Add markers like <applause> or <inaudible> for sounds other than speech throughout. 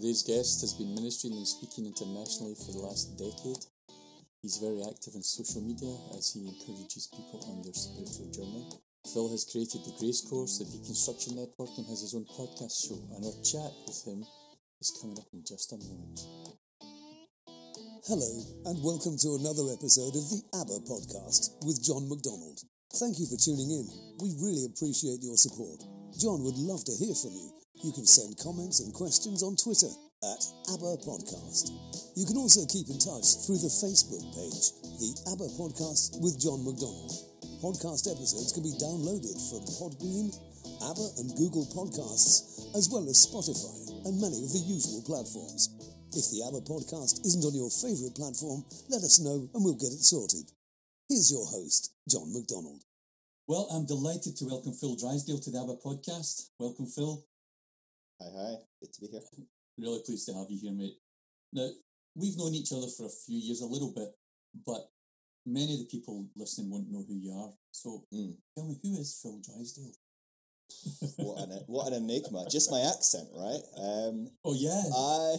Today's guest has been ministering and speaking internationally for the last decade. He's very active in social media as he encourages people on their spiritual journey. Phil has created the Grace Course, the Deconstruction Network, and has his own podcast show. And our chat with him is coming up in just a moment. Hello, and welcome to another episode of the ABBA podcast with John McDonald. Thank you for tuning in. We really appreciate your support. John would love to hear from you. You can send comments and questions on Twitter at ABBA Podcast. You can also keep in touch through the Facebook page, The ABBA Podcast with John McDonald. Podcast episodes can be downloaded from Podbean, Apple and Google Podcasts, as well as Spotify and many of the usual platforms. If the ABBA Podcast isn't on your favourite platform, let us know and we'll get it sorted. Here's your host, John McDonald. Well, I'm delighted to welcome Phil Drysdale to the ABBA podcast. Welcome, Phil. Hi, hi. Good to be here. Really pleased to have you here, mate. Now, we've known each other for a few years, a little bit, but many of the people listening won't know who you are. So Mm. tell me, who is Phil Drysdale? <laughs> What an what an enigma. Just my accent, right? Um, Oh, yeah. I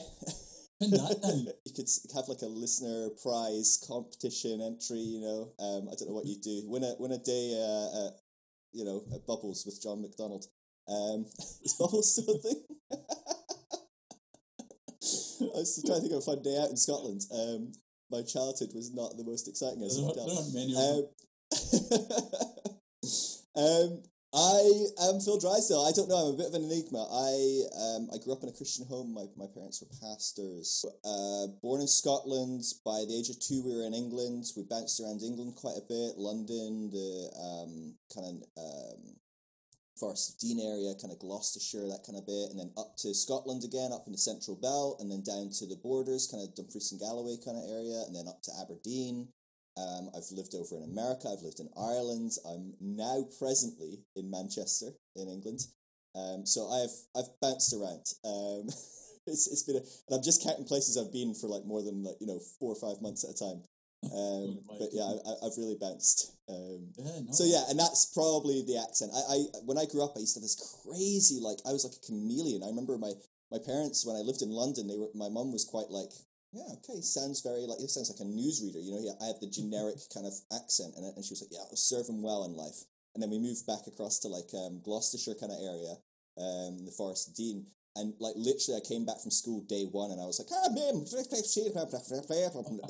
<laughs> <laughs> you could have like a listener prize competition entry. You know, um, I don't know what you do. Win a win a day. Uh, uh, you know, at Bubbles with John McDonald. Um, <laughs> is Bubbles still a thing? <laughs> I was trying to think of a fun day out in Scotland. Um, my childhood was not the most exciting as There there aren't many. Um, <laughs> um, I am Phil Drysdale. I don't know. I'm a bit of an enigma. I um, I grew up in a Christian home. My, my parents were pastors. Uh, born in Scotland. By the age of two, we were in England. We bounced around England quite a bit. London, the um, kind of um, Forest of Dean area, kind of Gloucestershire, that kind of bit, and then up to Scotland again, up in the Central Belt, and then down to the borders, kind of Dumfries and Galloway kind of area, and then up to Aberdeen. Um, I've lived over in America. I've lived in Ireland. I'm now presently in Manchester, in England. Um, so I've I've bounced around. Um, <laughs> it's it's been a, and I'm just counting places I've been for like more than like you know four or five months at a time. Um, but yeah, I, I've really bounced. Um, Yeah, so yeah, and that's probably the accent. I, I when I grew up, I used to have this crazy like I was like a chameleon. I remember my my parents when I lived in London. They were my mum was quite like yeah okay sounds very like it sounds like a newsreader. You know, yeah, I had the generic <laughs> kind of accent, and and she was like yeah, it'll serve him well in life. And then we moved back across to like um, Gloucestershire kind of area, um, the Forest of Dean. And like literally, I came back from school day one, and I was like, "Ah, ma'am," and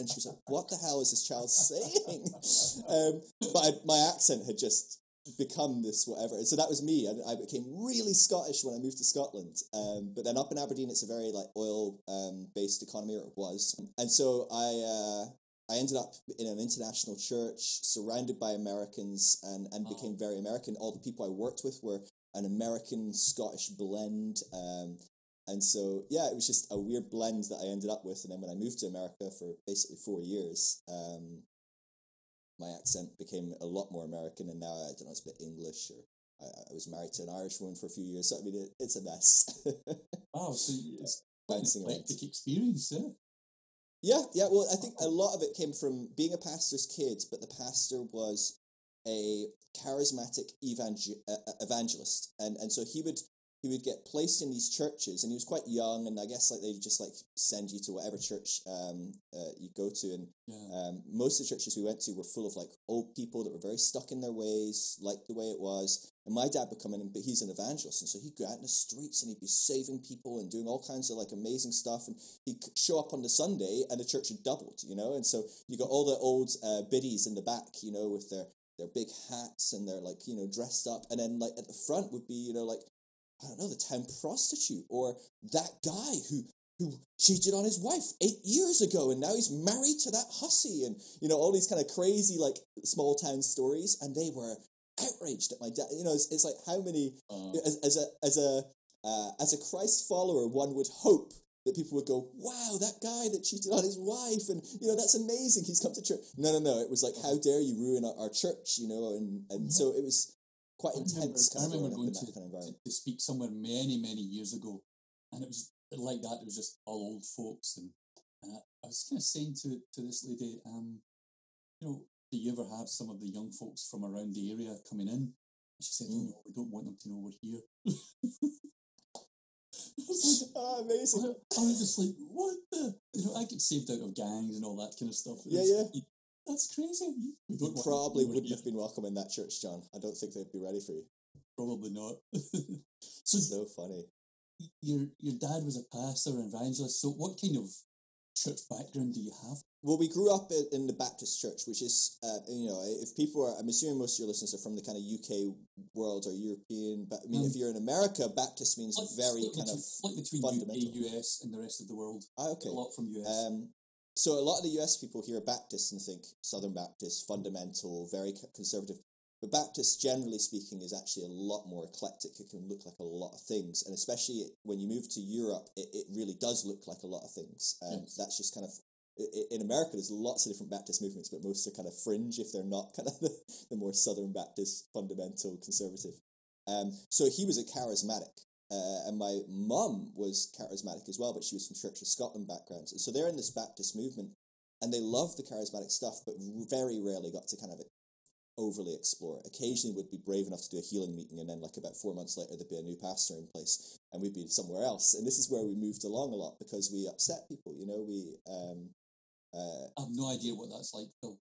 she was like, "What the hell is this child saying?" <laughs> um, but I, my accent had just become this whatever, and so that was me. And I became really Scottish when I moved to Scotland. Um, but then up in Aberdeen, it's a very like oil um, based economy, or it was, and so I. Uh, I ended up in an international church surrounded by Americans and, and Oh. became very American. All the people I worked with were an American Scottish blend. Um, and so, yeah, it was just a weird blend that I ended up with. And then when I moved to America for basically four years, um, my accent became a lot more American. And now I don't know, it's a bit English. Or I, I was married to an Irish woman for a few years. So, I mean, it, it's a mess. <laughs> Wow, so it's Bouncing around. eclectic experience, eh? Yeah, yeah. Well, I think a lot of it came from being a pastor's kid, but the pastor was a charismatic evangel- uh, uh, evangelist, and and so he would he would get placed in these churches, and he was quite young, and I guess like they just like send you to whatever church um uh, you go to, and Yeah. um, most of the churches we went to were full of like old people that were very stuck in their ways, liked the way it was. And my dad would come in, and but he's an evangelist, and so he'd go out in the streets and he'd be saving people and doing all kinds of like amazing stuff. And he'd show up on the Sunday, and the church had doubled, you know. And so you got all the old uh, biddies in the back, you know, with their their big hats and they're like you know dressed up, and then like at the front would be you know like I don't know the town prostitute or that guy who who cheated on his wife eight years ago and now he's married to that hussy and you know all these kind of crazy like small town stories. And they were outraged at my dad. You know it's, it's like how many Uh, as, as a as a uh, as a christ follower one would hope that people would go wow that guy that cheated on his wife and you know that's amazing he's come to church no no no it was like how dare you ruin our, our church you know and and so it was quite I remember, intense I kind of remember going to, kind of to, to speak somewhere many, many years ago, and it was like that. It was just all old folks, and, and I, I was kind of saying to to this lady, um, you know, do you ever have some of the young folks from around the area coming in? And she said, Mm. "Oh no, we don't want them to know we're here." <laughs> Ah, <laughs> amazing. I was just like, what the? You know, I get saved out of gangs and all that kind of stuff. Yeah, yeah. like, That's crazy. We You don't want- probably wouldn't have been welcome in that church, John. I don't think they'd be ready for you. you. Probably not. <laughs> so So funny. your your dad was a pastor and evangelist. So what kind of church background do you have? Well, we grew up in, the Baptist church, which is, uh, you know, if people are, I'm assuming most of your listeners are from the kind of UK world or European, but I mean, if Um, you're in America, Baptist means Like, very split kind of, between- like between fundamental. UK, US, and the rest of the world. ah, okay. A lot from US. Um, so a lot of the US people hear Baptist and think Southern Baptist, fundamental, very conservative. But Baptist, generally speaking, is actually a lot more eclectic. It can look like a lot of things, and especially when you move to Europe, it, it really does look like a lot of things. Um, Yes. That's just kind of in America. There's lots of different Baptist movements, but most are kind of fringe if they're not kind of the, the more Southern Baptist, fundamental, conservative. Um, so he was a charismatic. Uh, and my mum was charismatic as well, but she was from Church of Scotland backgrounds. And so they're in this Baptist movement, and they love the charismatic stuff, but very rarely got to kind of overly explore it. Occasionally would be brave enough to do a healing meeting, and then like about four months later, there'd be a new pastor in place, and we'd be somewhere else. And this is where we moved along a lot because we upset people. You know, we um, uh, I have no idea what that's like, Phil.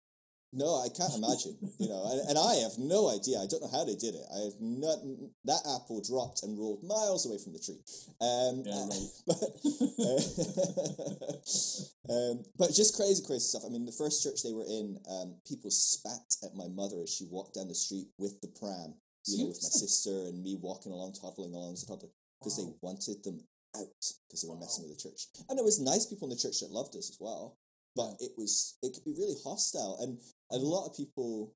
no, I can't imagine. You know, and, and I have no idea. I don't know how they did it. I have not. That apple dropped and rolled miles away from the tree. Um, Yeah, <laughs> right. but, <laughs> um, but just crazy, crazy stuff. I mean, the first church they were in, um, people spat at my mother as she walked down the street with the pram. You know, with my sister and me walking along, toddling along as a toddler, because they wanted them out because they were messing with the church. And there was nice people in the church that loved us as well but it was it could be really hostile and a lot of people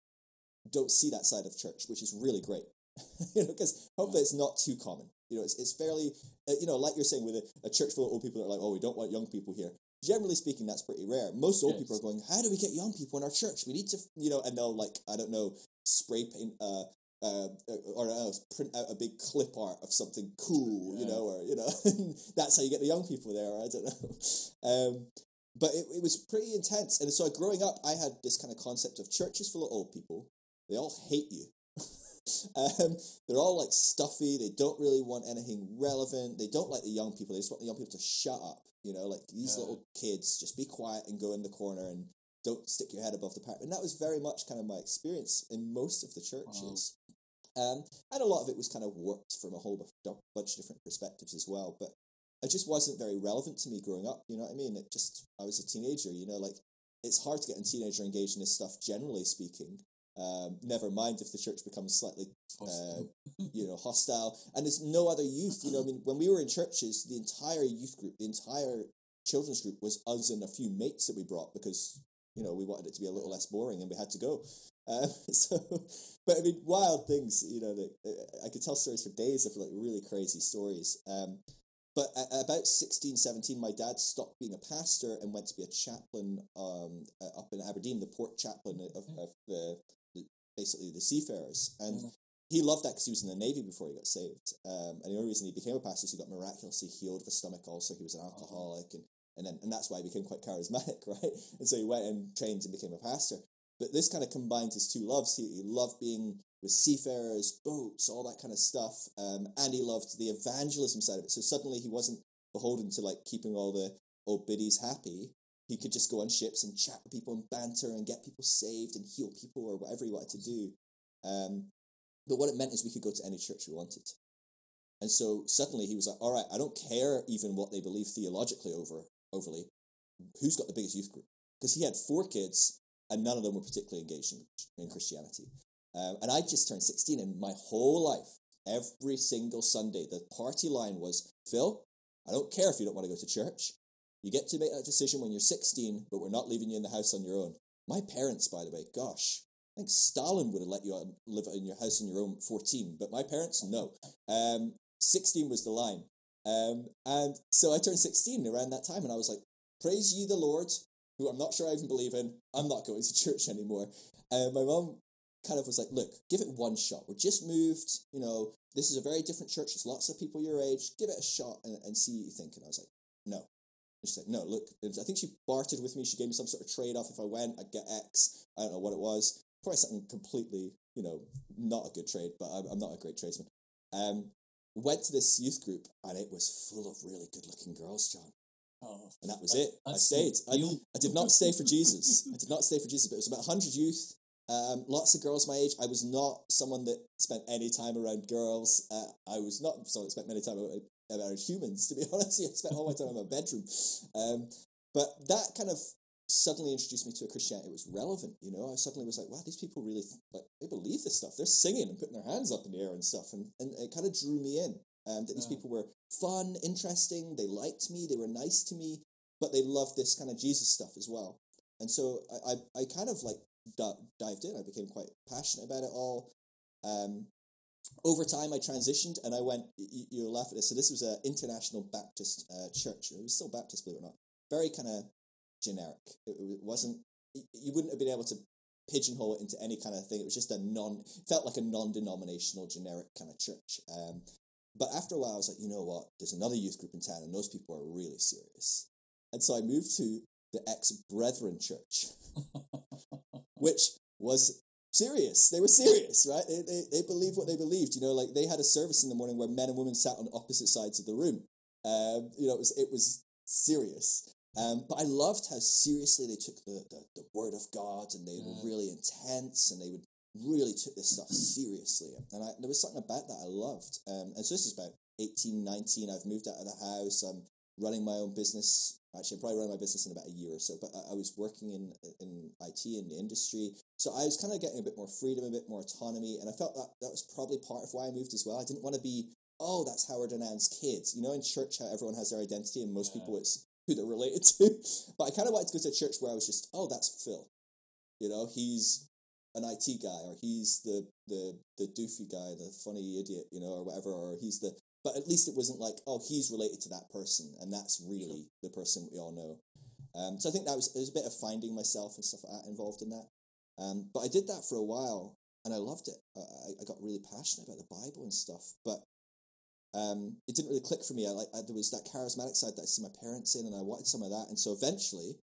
don't see that side of church which is really great <laughs> you know because hopefully it's not too common you know it's, it's fairly uh, you know like you're saying with a, a church full of old people that are like oh we don't want young people here generally speaking that's pretty rare most old people are going how do we get young people in our church we need to you know and they'll like i don't know spray paint uh uh, or uh, print out a big clip art of something cool, you Yeah. know, or you know, <laughs> that's how you get the young people there. I don't know. <laughs> Um, but it, it was pretty intense. And so growing up, I had this kind of concept of churches full of old people. They all hate you. <laughs> um, they're all like stuffy. They don't really want anything relevant. They don't like the young people. They just want the young people to shut up. You know, like these Yeah. little kids, just be quiet and go in the corner and don't stick your head above the parapet. And that was very much kind of my experience in most of the churches. Um, and a lot of it was kind of warped from a whole bu- bunch of different perspectives as well. But it just wasn't very relevant to me growing up. You know what I mean? It just I was a teenager. You know, like it's hard to get a teenager engaged in this stuff. Generally speaking, um, never mind if the church becomes slightly Hostile. you know <laughs> hostile, and there's no other youth. You know, I mean, when we were in churches, the entire youth group, the entire children's group was us and a few mates that we brought because you know we wanted it to be a little less boring and we had to go. Um, <laughs> so, but I mean, wild things. You know, that uh, I could tell stories for days of like really crazy stories. Um, but at about 16, 17, my dad stopped being a pastor and went to be a chaplain um, up in Aberdeen, the port chaplain of, of the, the basically the seafarers. And Yeah. he loved that because he was in the Navy before he got saved. Um, and the only reason he became a pastor is he got miraculously healed of a stomach ulcer. He was an alcoholic. And, and, then, and that's why he became quite charismatic, <laughs> right? And so he went and trained and became a pastor. But this kind of combined his two loves. He, he loved being with seafarers, boats, all that kind of stuff. Um, and he loved the evangelism side of it. So suddenly he wasn't beholden to like keeping all the old biddies happy. He could just go on ships and chat with people and banter and get people saved and heal people or whatever he wanted to do. Um, but what it meant is we could go to any church we wanted. And so suddenly he was like, all right, I don't care even what they believe theologically over overly. Who's got the biggest youth group? Because he had four kids and none of them were particularly engaged in, in Christianity. Um, and I just turned 16 and my whole life, every single Sunday, the party line was, Phil, I don't care if you don't want to go to church. You get to make that decision when you're 16, but we're not leaving you in the house on your own. My parents, by the way, gosh, I think Stalin would have let you live in your house on your own at 14, but my parents, no. Um, 16 was the line. Um, and so I turned 16 around that time, and I was like, Praise ye the Lord, who I'm not sure I even believe in. I'm not going to <laughs> church anymore. And my mum kind of was like, Look, give it one shot. We're just moved. You know, this is a very different church. There's lots of people your age. Give it a shot and, and see what you think. And I was like, No. And she said, No, look, I think she bartered with me. She gave me some sort of trade off. If I went, I'd get X. I don't know what it was. Probably something completely, you know, not a good trade, but I'm, I'm not a great tradesman. Um, went to this youth group, and it was full of really good-looking girls, John. Oh, And that was That- it. I stayed. I. I did not stay for <laughs> Jesus. I did not stay for Jesus, but it was about 100 youth. Um, lots of girls my age. I was not someone that spent any time around girls. Uh, I was not someone that spent many time around, around humans, to be <laughs> honest. I spent all my time in my bedroom. Um, but that kind of suddenly introduced me to a Christianity that was relevant. You know, I suddenly was like, wow, these people really like they believe this stuff. They're singing and putting their hands up in the air and stuff, and, and it kind of drew me in. Um, that these Yeah. people were fun, interesting. They liked me. They were nice to me, but they loved this kind of Jesus stuff as well. And so I, I, I kind of like d- dived in. I became quite passionate about it all. Um, over time, I transitioned and I went. You, you'll laugh at this. So this was an international Baptist uh, church. It was still Baptist, believe it or not. Very kind of generic. It, it wasn't. You wouldn't have been able to pigeonhole it into any kind of thing. It was just a non. Felt like a non-denominational, generic kind of church. Um, but after a while, I was like, you know what? There's another youth group in town, and those people are really serious. And so I moved to the ex Brethren Church, <laughs> which was serious. They were serious, right? They, they, they believed what they believed. You know, like they had a service in the morning where men and women sat on opposite sides of the room. Um, you know, it was, it was serious. Um, but I loved how seriously they took the, the, the word of God and they were really intense and they would really took this stuff seriously. And I, there was something about that I loved. Um, and so this is about 18, 19. I've moved out of the house. I'm running my own business. Actually, I'm probably running my business in about a year or so, but I, I was working in in IT in the industry. So I was kind of getting a bit more freedom, a bit more autonomy. And I felt that that was probably part of why I moved as well. I didn't want to be, oh, that's Howard and Ann's kids. You know, in church, how everyone has their identity and most Yeah. people it's who they're related to. <laughs> But I kind of wanted to go to a church where I was just, oh, that's Phil. You know, he's an IT guy, or he's the the the doofy guy, the funny idiot, you know, or whatever, or he's the. But at least it wasn't like, oh, he's related to that person, and that's really the person we all know. Um, so I think that was was a bit of finding myself and stuff like that involved in that. Um, but I did that for a while, and I loved it. I, I- got really passionate about the Bible and stuff, but um, it didn't really click for me. I like I, there was that charismatic side that I see my parents in, and I wanted some of that. And so eventually,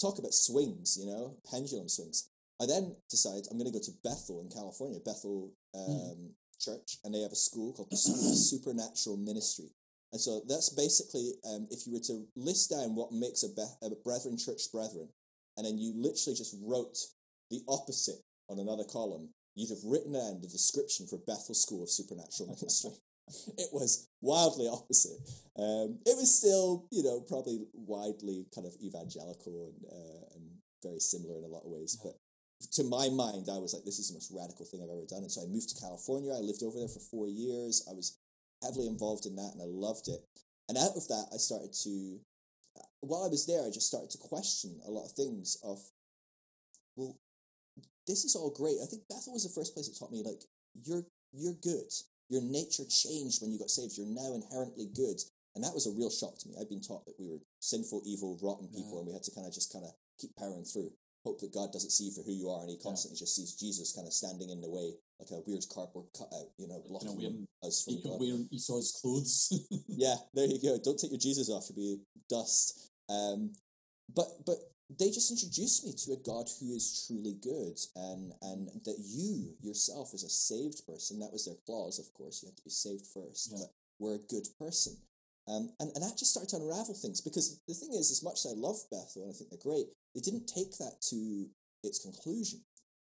talk about swings, you know, pendulum swings. I then decided I'm going to go to Bethel in California, Bethel um, Church, and they have a school called the School of Supernatural Ministry. And so that's basically, um, if you were to list down what makes a, Beth- a Brethren Church Brethren, and then you literally just wrote the opposite on another column, you'd have written down the description for Bethel School of Supernatural Ministry. <laughs> it was wildly opposite. Um, it was still, you know, probably widely kind of evangelical and uh, and very similar in a lot of ways. But to my mind, I was like, this is the most radical thing I've ever done. And so I moved to California. I lived over there for four years. I was heavily involved in that, and I loved it. And out of that, I started to, while I was there, I just started to question a lot of things. Of, well, this is all great. I think Bethel was the first place that taught me like you're you're good. Your nature changed when you got saved. You're now inherently good. And that was a real shock to me. I'd been taught that we were sinful, evil, rotten people, and we had to kind of just kind of keep powering through. Hope that God doesn't see you for who you are, and He constantly just sees Jesus kind of standing in the way, like a weird cardboard cutout, you know, You blocking know, wearing, us from you God. wear Esau's clothes. <laughs> Yeah, there you go. Don't take your Jesus off; you'll be dust. Um, but but they just introduced me to a God who is truly good, and and that you yourself, as a saved person, that was their clause. Of course, you had to be saved first, Yeah. but we're a good person. Um, and, and that just started to unravel things because the thing is, as much as I love Bethel and I think they're great, they didn't take that to its conclusion.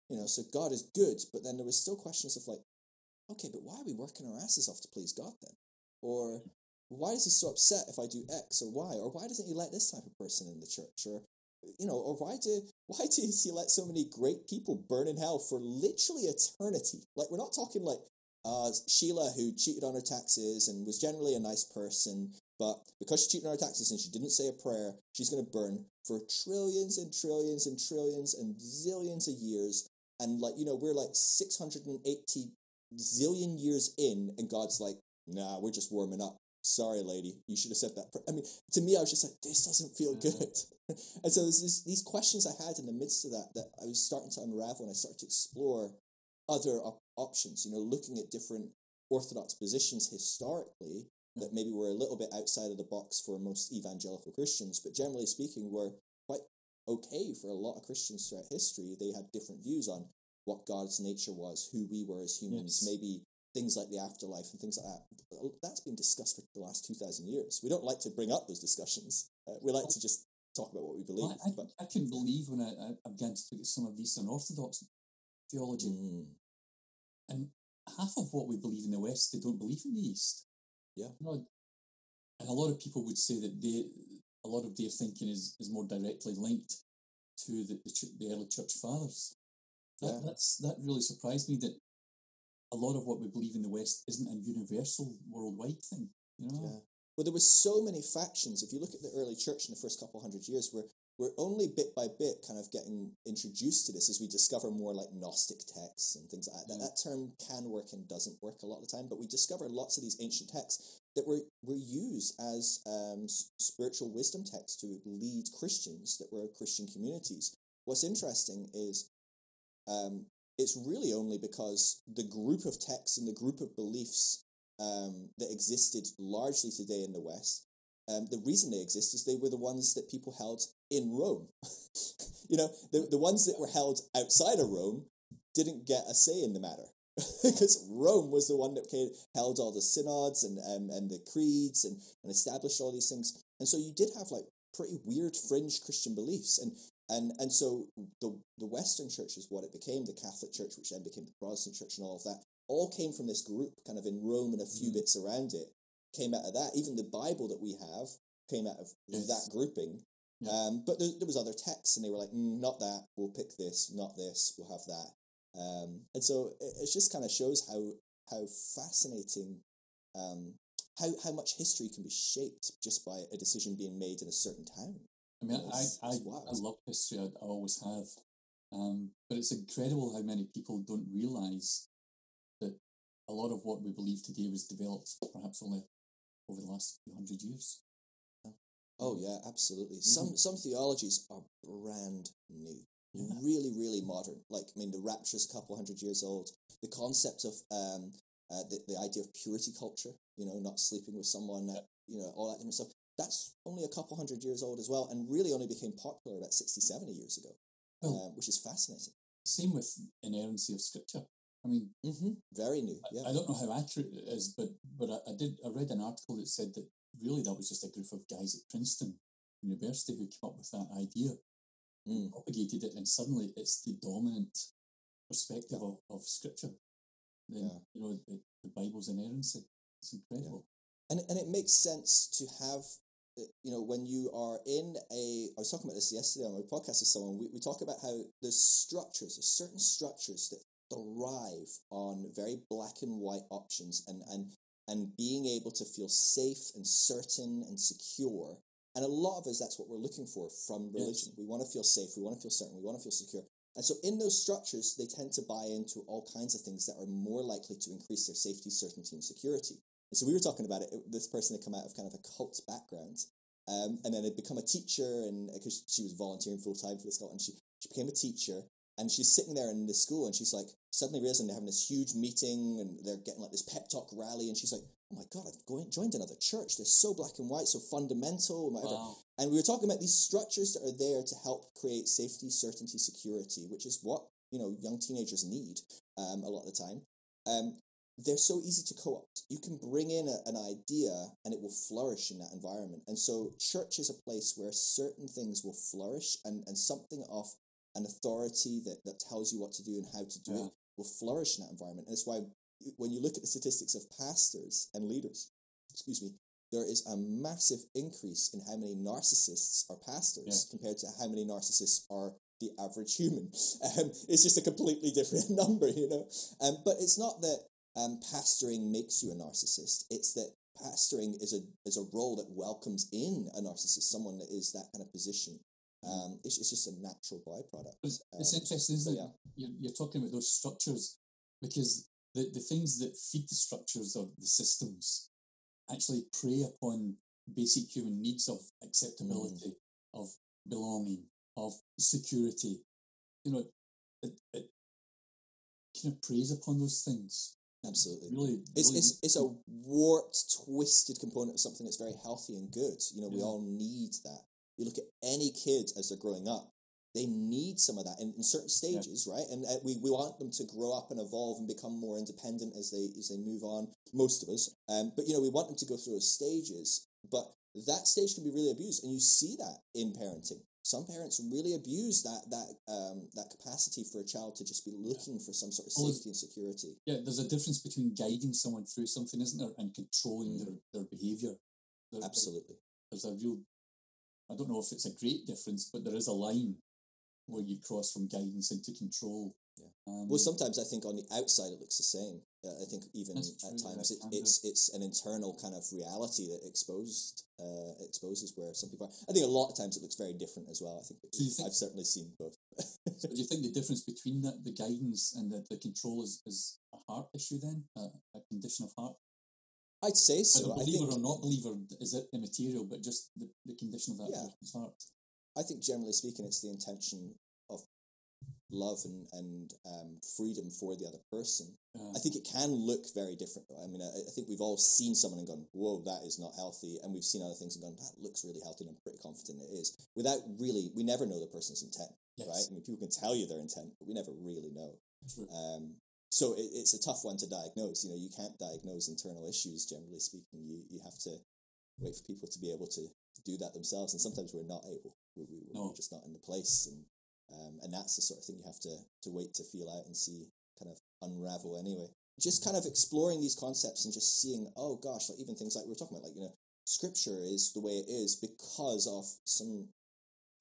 You know, so God is good, but then there was still questions of like, okay, but why are we working our asses off to please God then? Or why is he so upset if I do X or Y? Or why doesn't he let this type of person in the church? Or you know, or why do why <laughs> does he let so many great people burn in hell for literally eternity? Like we're not talking like uh, Sheila who cheated on her taxes and was generally a nice person, but because she cheated on her taxes and she didn't say a prayer, she's going to burn for trillions and trillions and trillions and zillions of years. And like you know, we're like six hundred and eighty zillion years in, and God's like, nah, we're just warming up. Sorry, lady, you should have said that. pr-" I mean, to me, I was just like, this doesn't feel Mhm. good. <laughs> and so there's this, these questions I had in the midst of that that I was starting to unravel, and I started to explore other options. You know, looking at different orthodox positions historically that maybe were a little bit outside of the box for most evangelical Christians, but generally speaking, were quite okay for a lot of Christians throughout history. They had different views on what God's nature was, who we were as humans, Yes. maybe things like the afterlife and things like that. That's been discussed for the last 2,000 years. We don't like to bring up those discussions. Uh, we like to just talk about what we believe. Well, I, but, I couldn't believe when I, I began to look at some of the Eastern Orthodox theology, Mm, and half of what we believe in the West, they don't believe in the East. Yeah. You know, and a lot of people would say that they, a lot of their thinking is, is more directly linked to the, the, the early church fathers. That, Yeah. that's, that really surprised me that a lot of what we believe in the West isn't a universal worldwide thing. You know? Yeah. Well, there were so many factions. If you look at the early church in the first couple hundred years, we're, we're only bit by bit kind of getting introduced to this as we discover more like Gnostic texts and things like that. Mm. That, that term can work and doesn't work a lot of the time, but we discover lots of these ancient texts that were, were used as um, spiritual wisdom texts to lead Christians that were Christian communities. What's interesting is um, it's really only because the group of texts and the group of beliefs um, that existed largely today in the West, um, the reason they exist is they were the ones that people held in Rome. <laughs> you know, the, the ones that were held outside of Rome didn't get a say in the matter. <laughs> because Rome was the one that held all the synods and, and, and the creeds and, and established all these things. And so you did have like pretty weird fringe Christian beliefs. And and and so the the Western Church is what it became, the Catholic Church, which then became the Protestant Church, and all of that, all came from this group, kind of in Rome and a few Mhm. bits around it, came out of that. Even the Bible that we have came out of Yes. that grouping. Yeah. Um, but there, there was other texts, and they were like, mm, not that. We'll pick this, not this. We'll have that. Um, and so it, it just kind of shows how how fascinating, um, how how much history can be shaped just by a decision being made in a certain town. I mean, It's- I, I, it's. I love history. I, I always have. Um, but it's incredible how many people don't realise that a lot of what we believe today was developed perhaps only over the last few hundred years. Oh yeah, absolutely. Mhm. Some some theologies are brand new, Yeah. really really modern. Like I mean, the rapture's a couple hundred years old. The concept of um, uh, the the idea of purity culture, you know, not sleeping with someone, uh, you know, all that different stuff. That's only a couple hundred years old as well, and really only became popular about 60, 70 years ago, Well- um, which is fascinating. Same with inerrancy of scripture. I mean, hmm Very new, I- yeah. I don't know how accurate it is, but but I, I did I read an article that said that really that was just a group of guys at Princeton University who came up with that idea, Mm. propagated it, and suddenly it's the dominant perspective of, of scripture. Then Yeah. you know the, the Bible's inerrancy. It's incredible. and and it makes sense to have uh, you know when you are in a i was talking about this yesterday on my podcast with someone we, we talk about how there's structures there's certain structures that thrive on very black and white options and and and being able to feel safe and certain and secure. And a lot of us that's what we're looking for from Yes. religion. We want to feel safe. We want to feel certain. We want to feel secure. And so in those structures they tend to buy into all kinds of things that are more likely to increase their safety certainty and security. And so we were talking about it. it- This person had come out of kind of a cult background, um, and then had become a teacher, and because she was volunteering full time for this cult, and she she became a teacher, and she's sitting there in the school, and she's like suddenly realizing they're having this huge meeting, and they're getting like this pep talk rally, and she's like, "Oh my god, I've going, joined another church. They're so black and white, so fundamental, and whatever." Wow. And we were talking about these structures that are there to help create safety, certainty, security, which is what you know young teenagers need um, a lot of the time. Um, they're so easy to co-opt. You can bring in a, an idea and it will flourish in that environment. And so church is a place where certain things will flourish and, and something of an authority that, that tells you what to do and how to do Yeah. it will flourish in that environment. And that's why when you look at the statistics of pastors and leaders, excuse me, there is a massive increase in how many narcissists are pastors Yeah. compared to how many narcissists are the average human. <laughs> Um, it's just a completely different <laughs> number, you know. Um, but it's not that um, pastoring makes you a narcissist. It's that pastoring is a is a role that welcomes in a narcissist, someone that is that kind of position. Um, it's, it's just a natural byproduct. It's, it's Um, interesting, isn't it? yeah. You're, you're talking about those structures because the, the things that feed the structures of the systems actually prey upon basic human needs of acceptability, of belonging, of security. You know, it, it kind of preys upon those things. Absolutely. Really, It's, really it's, it's a warped, twisted component of something that's very healthy and good. You know, we all need that. You look at any kids as they're growing up, they need some of that in, in certain stages, right? And uh, we, we want them to grow up and evolve and become more independent as they as they move on. Most of us, um, but you know, we want them to go through those stages. But that stage can be really abused, and you see that in parenting. Some parents really abuse that that um, that capacity for a child to just be looking for some sort of safety and security. Yeah, there's a difference between guiding someone through something, isn't there, and controlling Mm. their, their behaviour. Absolutely. There's a real, I don't know if it's a great difference, but there is a line where you cross from guidance into control. Yeah. Um, Well, sometimes I think on the outside it looks the same. Uh, I think even at times it it, can do. it's it's an internal kind of reality that exposed uh, exposes where some people are. I think a lot of times it looks very different as well. I think, So think- I've certainly seen both. So do you think the difference between that, the guidance and the, the control is, is a heart issue then? A, a condition of heart? I'd say so. Whether I believer think or not believer, is it immaterial, but just the, the condition of that Yeah. person's heart? I think generally speaking, it's the intention of love and and um, freedom for the other person. Uh, I think it can look very different. though. I mean, I, I think we've all seen someone and gone, "Whoa, that is not healthy," and we've seen other things and gone, "That looks really healthy," and I'm pretty confident it is. Without really, we never know the person's intent, yes, right? I mean, people can tell you their intent, but we never really know. true. Um, so it, it's a tough one to diagnose. You know, you can't diagnose internal issues. Generally speaking, you you have to wait for people to be able to do that themselves, and sometimes we're not able. We, we, No. We're just not in the place, and um, and that's the sort of thing you have to to wait to feel out and see kind of unravel anyway. Just kind of exploring these concepts and just seeing, oh gosh, like even things like we were talking about, like you know, scripture is the way it is because of some,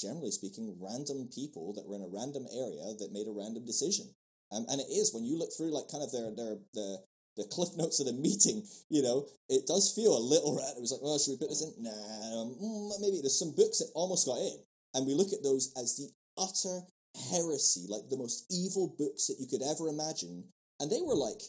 generally speaking, random people that were in a random area that made a random decision. Um, and it is when you look through like kind of their their the the cliff notes of the <laughs> meeting, you know, it does feel a little rat. It was like, oh, should we put this in? Nah, um, mm, maybe there's some books that almost got in, and we look at those as the utter heresy, like the most evil books that you could ever imagine, and they were like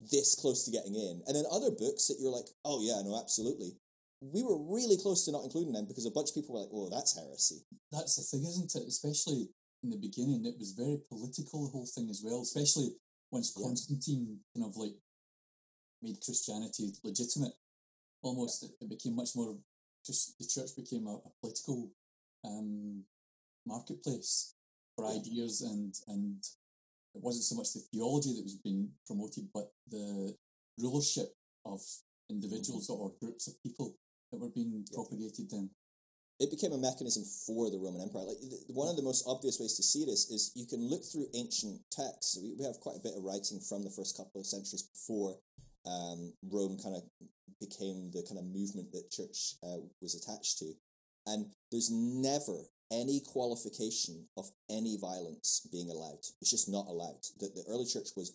this close to getting in. And then other books that you're like, oh yeah, no, absolutely. We were really close to not including them because a bunch of people were like, oh, that's heresy. That's the thing, isn't it? Especially in the beginning, it was very political, the whole thing as well, especially once Yeah. Constantine kind of like made Christianity legitimate. Almost, it, it became much more, just the church became a, a political um, marketplace for Yeah. ideas and, and it wasn't so much the theology that was being promoted, but the rulership of individuals or groups of people that were being Mm-hmm. Yeah. propagated then. It became a mechanism for the Roman Empire. Like th- one of the most obvious ways to see this is you can look through ancient texts. We, we have quite a bit of writing from the first couple of centuries before um, Rome kind of became the kind of movement that church uh, was attached to, and there's never any qualification of any violence being allowed. It's just not allowed. The, the early church was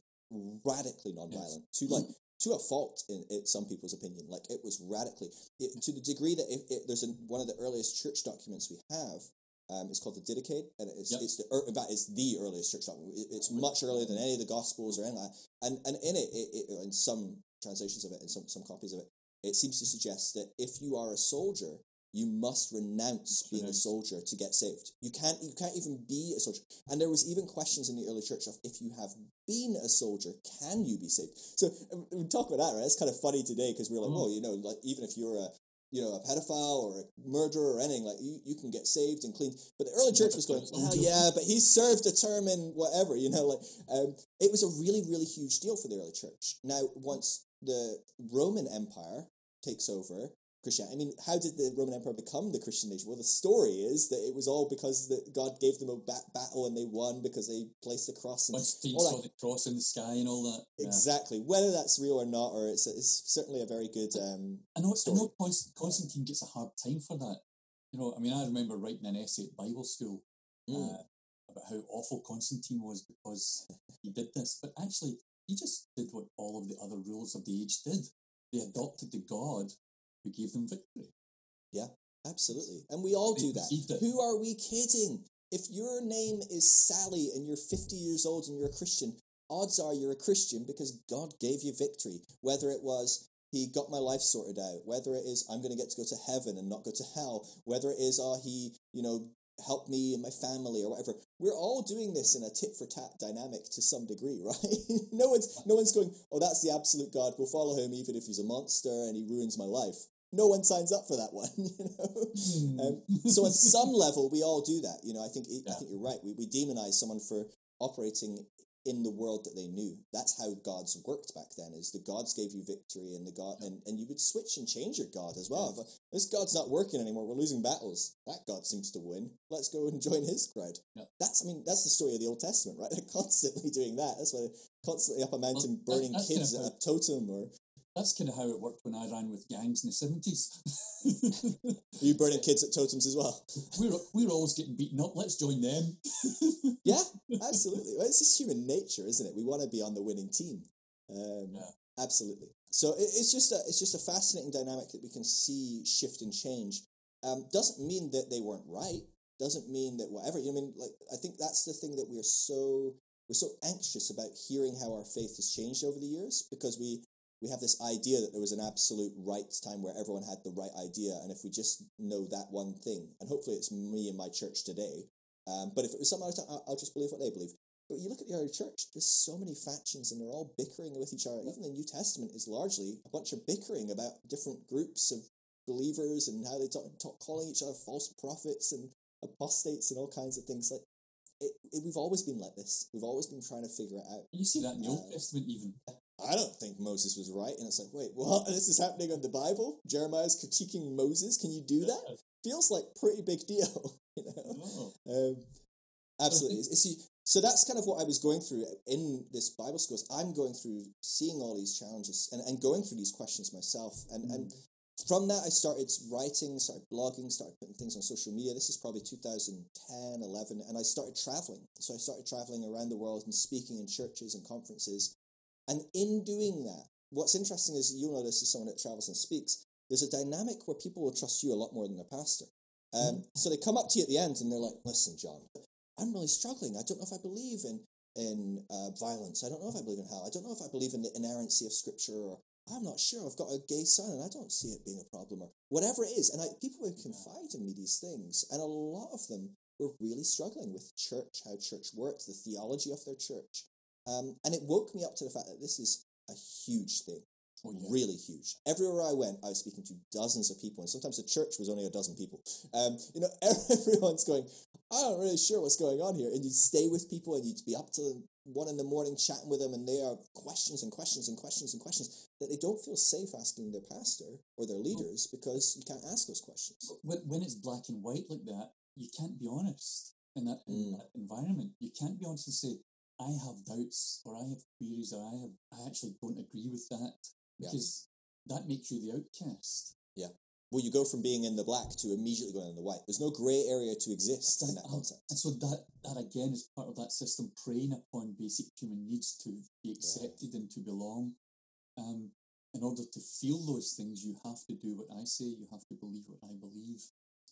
radically non-violent to like to a fault in, in some people's opinion. Like it was radically it, to the degree that if it, there's a, one of the earliest church documents we have. Um, it's called the Didache, and it's Yep. it's the ear- in fact it's the earliest church document. It, it's much earlier than any of the Gospels or anything. That. And and in it, it, it, in some translations of it and some some copies of it, it seems to suggest that if you are a soldier, you must renounce being a soldier to get saved. You can't you can't even be a soldier. And there was even questions in the early church of if you have been a soldier, can you be saved? So uh, we talk about that, right? It's kind of funny today because we're like, Mm. oh, you know, like even if you're a you know a pedophile or a murderer or anything, like you, you can get saved and clean. But the early church was going, well, yeah, but he served a term in whatever, you know, like um, it was a really really huge deal for the early church. Now once the Roman Empire takes over Christianity. I mean, how did the Roman Empire become the Christian nation? Well, the story is that it was all because that God gave them a ba- battle and they won because they placed the cross. And all saw the cross in the sky and all that. Yeah. Exactly. Whether that's real or not, or it's, it's certainly a very good. Um, I know, I story. know Const- Constantine gets a hard time for that. You know, I mean, I remember writing an essay at Bible school mm, uh, about how awful Constantine was because he did this. But actually, he just did what all of the other rulers of the age did. They adopted the God who gave them victory. Yeah, absolutely. And we all do that. Who are we kidding? If your name is Sally and you're 50 years old and you're a Christian, odds are you're a Christian because God gave you victory. Whether it was he got my life sorted out, whether it is I'm going to get to go to heaven and not go to hell, whether it is oh he you know helped me and my family or whatever. We're all doing this in a tit for tat dynamic to some degree, <laughs> right? no one's no one's going oh that's the absolute God. We'll follow him even if he's a monster and he ruins my life. No one signs up for that one. <laughs> You know. Um, so at <laughs> some level, we all do that. You know, I think I Yeah. think you're right. We we demonize someone for operating in the world that they knew. That's how gods worked back then. Is the gods gave you victory, and the god and, and you would switch and change your god as well. If, this god's not working anymore. We're losing battles. That god seems to win. Let's go and <laughs> join his crowd. Yeah. That's I mean that's the story of the Old Testament, right? They're constantly doing that. That's why they're constantly up a mountain Well, burning that's kids at a totem or That's kind of how it worked when I ran with gangs in the seventies. are <laughs> you burning kids at totems as well. We're we were always getting beaten up. Let's join them. <laughs> Yeah, absolutely. Well, it's just human nature, isn't it? We want to be on the winning team. Um, Yeah. Absolutely. So it, it's just a it's just a fascinating dynamic that we can see shift and change. Um, doesn't mean that they weren't right. Doesn't mean that whatever. I mean, like I think that's the thing that we're so we're so anxious about hearing how our faith has changed over the years because we we have this idea that there was an absolute right time where everyone had the right idea, and if we just know that one thing, and hopefully it's me and my church today. Um, but if it was some other time, I'll, I'll just believe what they believe. But you look at the early church, there's so many factions and they're all bickering with each other. Even the New Testament is largely a bunch of bickering about different groups of believers and how they talk, talk calling each other false prophets and apostates and all kinds of things. Like it, it, we've always been like this. We've always been trying to figure it out. You see that in the Old Uh, Testament even. I don't think Moses was right. And it's like, wait, <laughs> well, This is happening on the Bible? Jeremiah's critiquing Moses. Can you do that? Feels like pretty big deal. <laughs> You know? Oh. Um, absolutely. It's- so that's kind of what I was going through in this Bible school. I'm going through seeing all these challenges and, and going through these questions myself. And, and from that, I started writing, started blogging, started putting things on social media. This is probably 2010, 11, and I started traveling. So I started traveling around the world and speaking in churches and conferences. And in doing that, what's interesting is you'll notice as someone that travels and speaks, there's a dynamic where people will trust you a lot more than their pastor. Um, so they come up to you at the end and they're like, listen, John, I'm really struggling. I don't know if I believe in in uh, violence. I don't know if I believe in hell. I don't know if I believe in the inerrancy of Scripture. Or I'm not sure. I've got a gay son and I don't see it being a problem, or whatever it is. And I, people would confide in me these things, and a lot of them were really struggling with church, how church worked, the theology of their church, um, and it woke me up to the fact that this is a huge thing Oh, yeah. really huge. Everywhere I went, I was speaking to dozens of people, and sometimes the church was only a dozen people. Um, you know, <laughs> everyone's going, I'm not really sure what's going on here. And you'd stay with people, and you'd be up till one in the morning chatting with them, and they are questions and questions and questions and questions that they don't feel safe asking their pastor or their leaders because you can't ask those questions. when, when it's black and white like that, you can't be honest in that, in Mm. that environment. You can't be honest and say, I have doubts or I have queries or I have I actually don't agree with that Yeah. because that makes you the outcast. Yeah. Well, you go from being in the black to immediately going in the white. There's no grey area to exist in that Um, concept. And so that that again is part of that system preying upon basic human needs to be accepted and to belong. Um, in order to feel those things, you have to do what I say. You have to believe what I believe.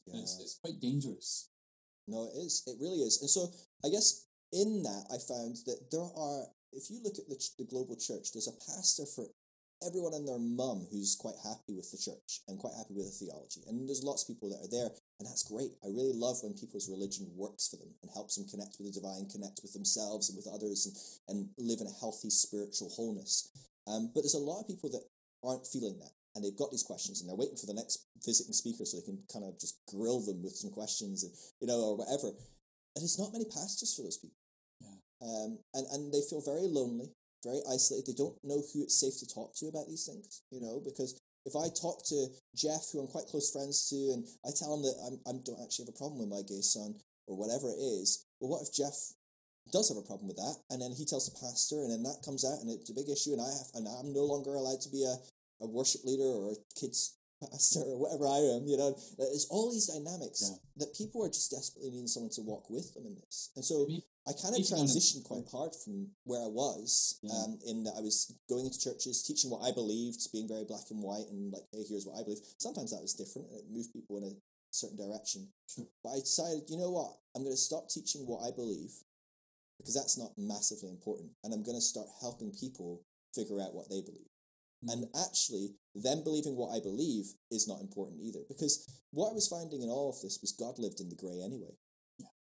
And It's, Yeah. it's quite dangerous. No, it is. It really is. And so I guess in that, I found that there are, if you look at the, the global church, there's a pastor for everyone and their mum who's quite happy with the church and quite happy with the theology. And there's lots of people that are there, and that's great. I really love when people's religion works for them and helps them connect with the divine, connect with themselves and with others, and, and live in a healthy spiritual wholeness. Um, but there's a lot of people that aren't feeling that. And they've got these questions, and they're waiting for the next visiting speaker so they can kind of just grill them with some questions, and you know, or whatever. And there's not many pastors for those people. Um, and, and they feel very lonely, very isolated. They don't know who it's safe to talk to about these things, you know, because if I talk to Jeff, who I'm quite close friends to, and I tell him that I'm, I don't actually have a problem with my gay son or whatever it is, well, what if Jeff does have a problem with that, and then he tells the pastor, and then that comes out, and it's a big issue, and I have, and I'm no longer allowed to be a, a worship leader or a kids <laughs> pastor or whatever I am, you know. There's all these dynamics Yeah. that people are just desperately needing someone to walk with them in this, and so. Maybe- I kind of even on a- transitioned quite hard from where I was, Yeah. um, in that I was going into churches, teaching what I believed, being very black and white, and like, hey, here's what I believe. Sometimes that was different, and it moved people in a certain direction. Sure. But I decided, you know what, I'm going to stop teaching what I believe because that's not massively important, and I'm going to start helping people figure out what they believe. And actually, them believing what I believe is not important either, because what I was finding in all of this was God lived in the grey anyway.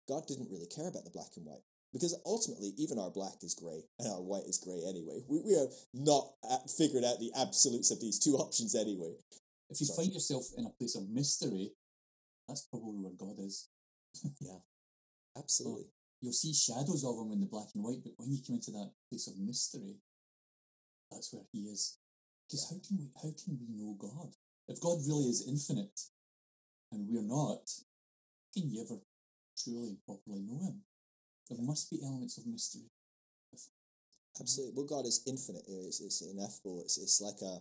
Yeah. God didn't really care about the black and white. Because ultimately, even our black is grey and our white is grey anyway. We, we have not uh, figured out the absolutes of these two <laughs> options anyway. If you Sorry. find yourself in a place of mystery, that's probably where God is. <laughs> Yeah, absolutely. You'll see shadows of him in the black and white, but when you come into that place of mystery, that's where he is. Because how can we how can we know God? If God really is infinite and we're not, how can you ever truly and properly know him? There must be elements of mystery. Absolutely. Well, God is infinite. It's, it's ineffable. It's, it's like a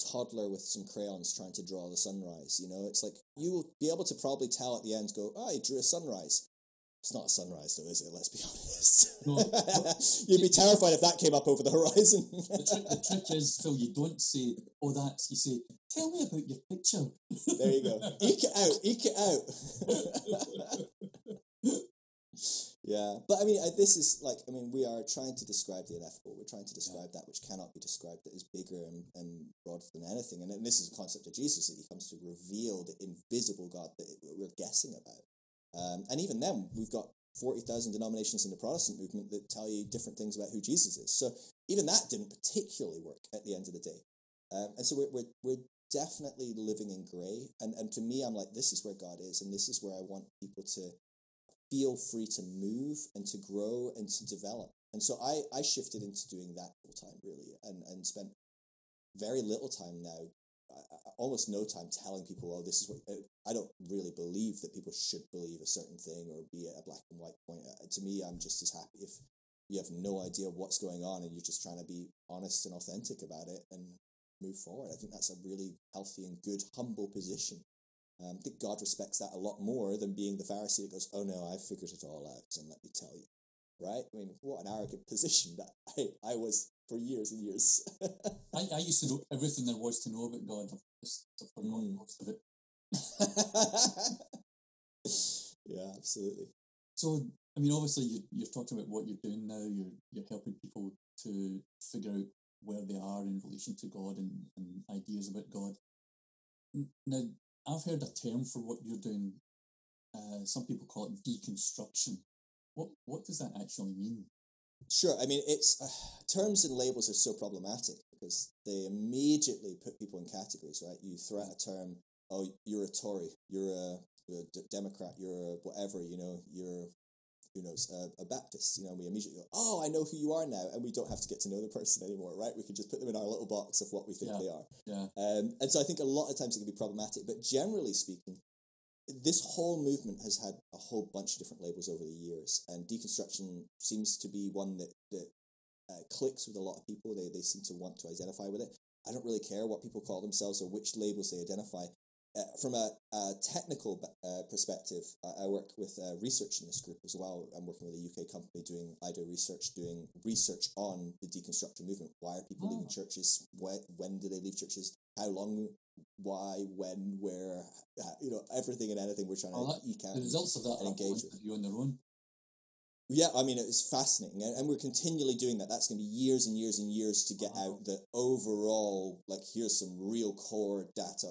toddler with some crayons trying to draw the sunrise. You know, it's like you will be able to probably tell at the end, go, oh, he drew a sunrise. It's not a sunrise, though, is it? Let's be <laughs> honest. No, <laughs> You'd be terrified if that came up over the horizon. The trick, the trick is, Phil, you don't say, oh, that's, you say, tell me about your picture. there you go. <laughs> Eke it out. Eke it out. Yeah, but I mean, uh, this is like, I mean, we are trying to describe the ineffable. We're trying to describe that which cannot be described, that is bigger and, and broader than anything. And, and this is a concept of Jesus that he comes to reveal the invisible God that we're guessing about. Um, and even then, we've got 40,000 denominations in the Protestant movement that tell you different things about who Jesus is. So even that didn't particularly work at the end of the day. Um, and so we're, we're, we're definitely living in grey. And, and to me, I'm like, this is where God is, and this is where I want people to feel free to move and to grow and to develop. And so I, I shifted into doing that full time, really, and, and spent very little time now, I- I- almost no time telling people, oh, this is what. uh, I don't really believe that people should believe a certain thing or be at a black and white point. Uh, To me, I'm just as happy if you have no idea what's going on and you're just trying to be honest and authentic about it and move forward. I think that's a really healthy and good, humble position. Um, I think God respects that a lot more than being the Pharisee that goes, "Oh no, I figured it all out," and let me tell you, right? I mean, what an arrogant <laughs> position that I, I was for years and years. I, I used to know <laughs> everything there was to know about God. I've just I've forgotten Mm. most of it. <laughs> yeah, absolutely. So, I mean, obviously, you, you're talking about what you're doing now. You're you're helping people to figure out where they are in relation to God and, and ideas about God. Now, I've heard a term for what you're doing. Uh, some people call it deconstruction. What what does that actually mean? Sure. I mean, it's uh, terms and labels are so problematic because they immediately put people in categories, right? You throw out a term, oh, you're a Tory, you're a, you're a Democrat, you're a whatever, you know, you're knows, a, a Baptist. You know, we immediately go, oh, I know who you are now, and we don't have to get to know the person anymore, right? We can just put them in our little box of what we think Yeah. they are. Yeah, Um, and so I think a lot of times it can be problematic, but generally speaking, this whole movement has had a whole bunch of different labels over the years, and deconstruction seems to be one that that uh, clicks with a lot of people. They they seem to want to identify with it. I don't really care what people call themselves or which labels they identify. Uh, from a, a technical uh, perspective, I, I work with uh, research in this group as well. I'm working with a UK company doing IDO research, doing research on the deconstruction movement. Why are people leaving Oh. churches? When, when do they leave churches? How long? Why? When? Where? Uh, you know, everything and anything we're trying Oh, to eke out. the results of that and engage with. you on their own. Yeah, I mean, it's fascinating, and, and we're continually doing that. That's going to be years and years and years to get Wow. out the overall, like, here's some real core data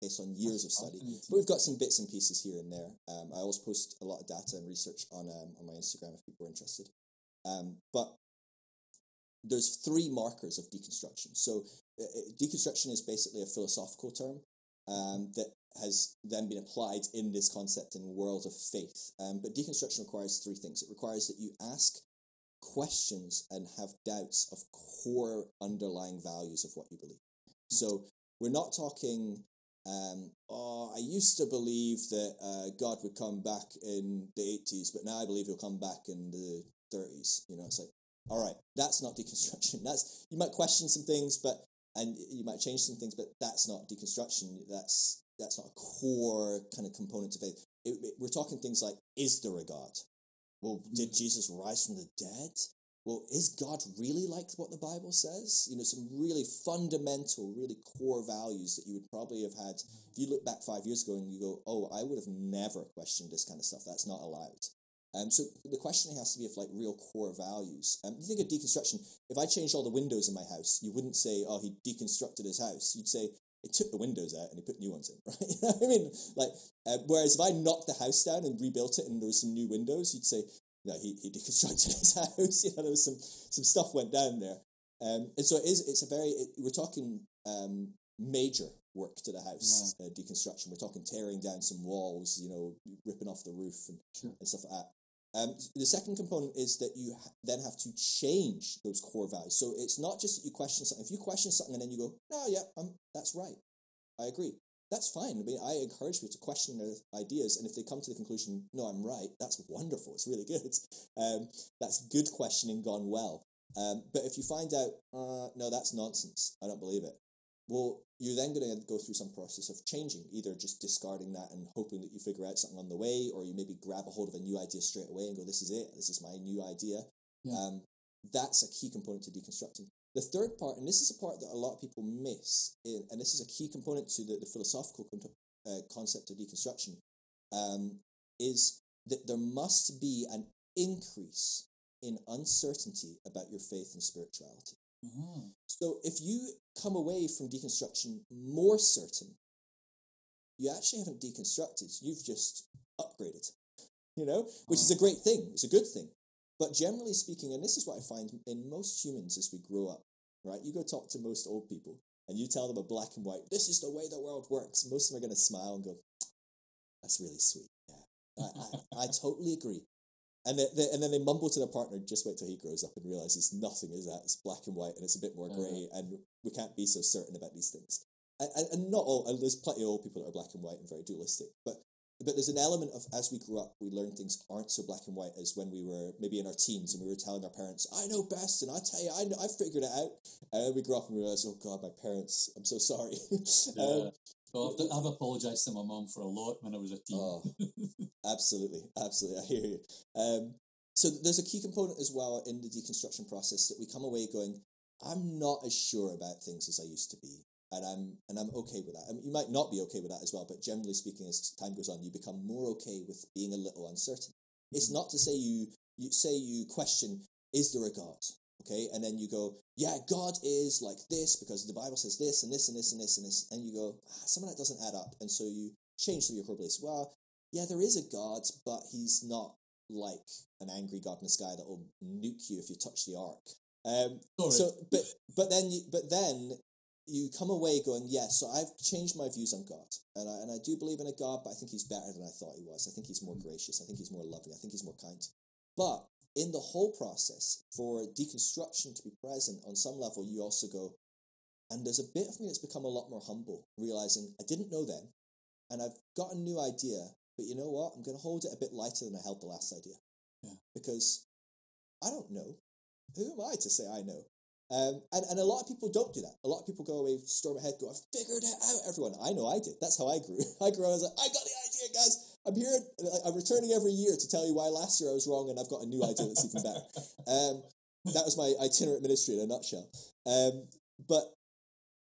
based on years of study. But we've got some bits and pieces here and there. Um, I always post a lot of data and research on um, on my Instagram if people are interested. Um, but there's three markers of deconstruction. So uh, uh, deconstruction is basically a philosophical term um, that has then been applied in this concept in world of faith. Um, but deconstruction requires three things. It requires that you ask questions and have doubts of core underlying values of what you believe. So we're not talking. Um, oh, I used to believe that uh, God would come back in the 80s, but now I believe he'll come back in the 30s. You know, it's like, all right, that's not deconstruction. That's you might question some things, but and you might change some things, but that's not deconstruction. That's that's not a core kind of component to faith. It, it- we're talking things like, is there a God? Well, did Jesus rise from the dead? Well, is God really like what the Bible says? You know, some really fundamental, really core values that you would probably have had if you look back five years ago and you go, "Oh, I would have never questioned this kind of stuff. That's not allowed." Um, so the questioning has to be of like real core values. Um, you think of deconstruction. If I changed all the windows in my house, you wouldn't say, "Oh, he deconstructed his house." You'd say, "He took the windows out and he put new ones in." <laughs> Right? You know I mean, like, uh, whereas if I knocked the house down and rebuilt it and there was some new windows, you'd say, "No, he, he <laughs> deconstructed his house." <laughs> you know, there was some some stuff went down there. Um, and so it is. It's a very. It, we're talking um, major work to the house, uh, deconstruction. We're talking tearing down some walls, you know, ripping off the roof and, Sure. and stuff like that. Um, the second component is that you ha- then have to change those core values. So it's not just that you question something. If you question something and then you go, no, yeah, um, that's right. I agree. That's fine. I mean, I encourage people to question their ideas, and if they come to the conclusion, no, I'm right, that's wonderful. It's really <laughs> good. Um, that's good questioning gone well. Um, but if you find out, uh, no, that's nonsense, I don't believe it, well, you're then going to go through some process of changing, either just discarding that and hoping that you figure out something on the way, or you maybe grab a hold of a new idea straight away and go, this is it, this is my new idea. Yeah. Um, that's a key component to deconstructing. The third part, and this is a part that a lot of people miss, and this is a key component to the, the philosophical uh, concept of deconstruction, um, is that there must be an increase in uncertainty about your faith and spirituality. Uh-huh. So if you come away from deconstruction more certain, you actually haven't deconstructed, you've just upgraded, you know, which is a great thing, it's a good thing. But generally speaking, and this is what I find in most humans as we grow up, right? You go talk to most old people and you tell them a black and white, this is the way the world works. Most of them are going to smile and go, that's really sweet. Yeah, I, I, I totally agree. And, they, they, and then they mumble to their partner, just wait till he grows up and realizes nothing is that. It's black and white and it's a bit more Uh-huh. grey and we can't be so certain about these things. And, and, and not all, and there's plenty of old people that are black and white and very dualistic, but but there's an element of as we grew up, we learn things aren't so black and white as when we were maybe in our teens and we were telling our parents, "I know best," and I tell you, I know, I figured it out. And then we grew up and we realized, "Oh God, my parents, I'm so sorry." <laughs> Yeah. um, Well, I've, I've apologised to my mum for a lot when I was a teen. Oh, absolutely, absolutely. I hear you. Um, so there's a key component as well in the deconstruction process that we come away going, I'm not as sure about things as I used to be, and I'm and I'm okay with that. I mean, you might not be okay with that as well, but generally speaking, as time goes on, you become more okay with being a little uncertain. It's not to say you you say you question, is there a God? Okay, and then you go, yeah, God is like this because the Bible says this and this and this and this and this, and you go, ah, some of that doesn't add up, and so you change some of your core beliefs. Well, yeah, there is a God, but he's not like an angry God in the sky that will nuke you if you touch the ark. Um, Sorry. so, but but then you, but then you come away going, yes. so I've changed my views on God, and I and I do believe in a God, but I think he's better than I thought he was. I think he's more mm-hmm. gracious. I think he's more loving. I think he's more kind. But in the whole process, for deconstruction to be present on some level, you also go, and there's a bit of me that's become a lot more humble, realizing I didn't know then, and I've got a new idea, but you know what? I'm going to hold it a bit lighter than I held the last idea. Yeah. Because I don't know. Who am I to say I know? Um, and, and a lot of people don't do that. A lot of people go away, storm ahead, go, I've figured it out, everyone. I know I did. That's how I grew. <laughs> I grew, I was like, I got the idea, guys. I'm here. I'm returning every year to tell you why last year I was wrong and I've got a new idea that's even better. <laughs> Um, that was my itinerant ministry in a nutshell. Um, but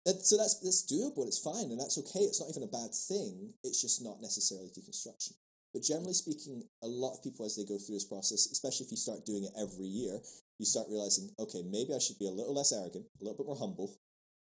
that, so that's that's doable. It's fine, and that's okay. It's not even a bad thing. It's just not necessarily deconstruction. But generally speaking, a lot of people as they go through this process, especially if you start doing it every year, you start realizing, okay, maybe I should be a little less arrogant, a little bit more humble,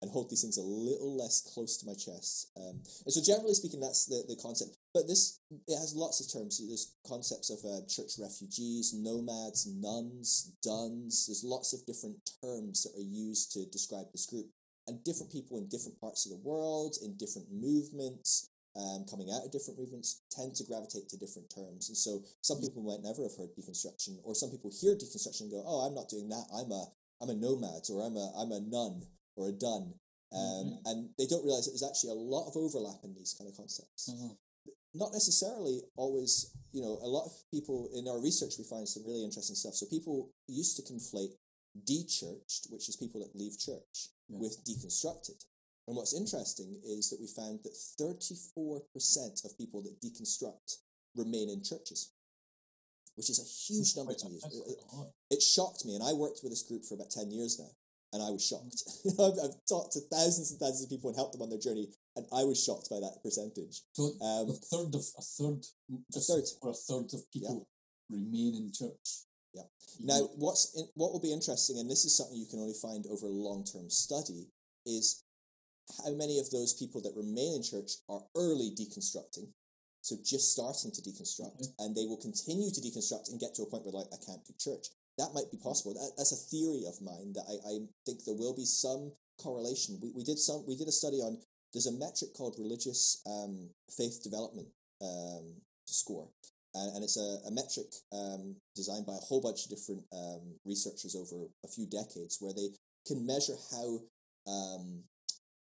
and hold these things a little less close to my chest. Um, and so, generally speaking, that's the, the concept. But this it has lots of terms. There's concepts of uh, church refugees, nomads, nones, dones. There's lots of different terms that are used to describe this group, and different people in different parts of the world, in different movements, um, coming out of different movements, tend to gravitate to different terms. And so, some people might never have heard deconstruction, or some people hear deconstruction and go, "Oh, I'm not doing that. I'm a I'm a nomad, or I'm a I'm a none." or a done. Um, And they don't realize that there's actually a lot of overlap in these kind of concepts. Uh-huh. Not necessarily always, you know, a lot of people in our research, we find some really interesting stuff. So people used to conflate de-churched, which is people that leave church, Yeah. with deconstructed. And what's interesting is that we found that 34% of people that deconstruct remain in churches, which is a huge number to me. It- a it shocked me, and I worked with this group for about ten years now, and I was shocked. <laughs> I've, I've talked to thousands and thousands of people and helped them on their journey, and I was shocked by that percentage. So Um, a third of a third, just third. or a third of people remain in church. Yeah. Now, what's in, what will be interesting, and this is something you can only find over long term study, is how many of those people that remain in church are early deconstructing, so just starting to deconstruct, Okay. and they will continue to deconstruct and get to a point where like I can't do church. That might be possible. That, that's a theory of mine that I, I think there will be some correlation. We, we did some we did a study on there's a metric called religious um, faith development um, score. And, and it's a, a metric um, designed by a whole bunch of different um, researchers over a few decades where they can measure how um,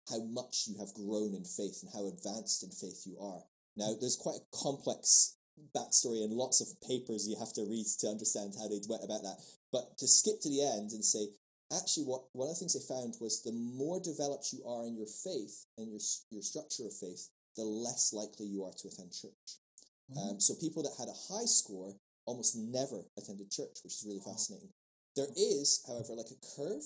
how much you have grown in faith and how advanced in faith you are. Now, there's quite a complex backstory and lots of papers you have to read to understand how they went about that. But to skip to the end and say, actually, what one of the things they found was the more developed you are in your faith and your your structure of faith, the less likely you are to attend church. Mm-hmm. Um, so people that had a high score almost never attended church, which is really fascinating. There is, however, like a curve.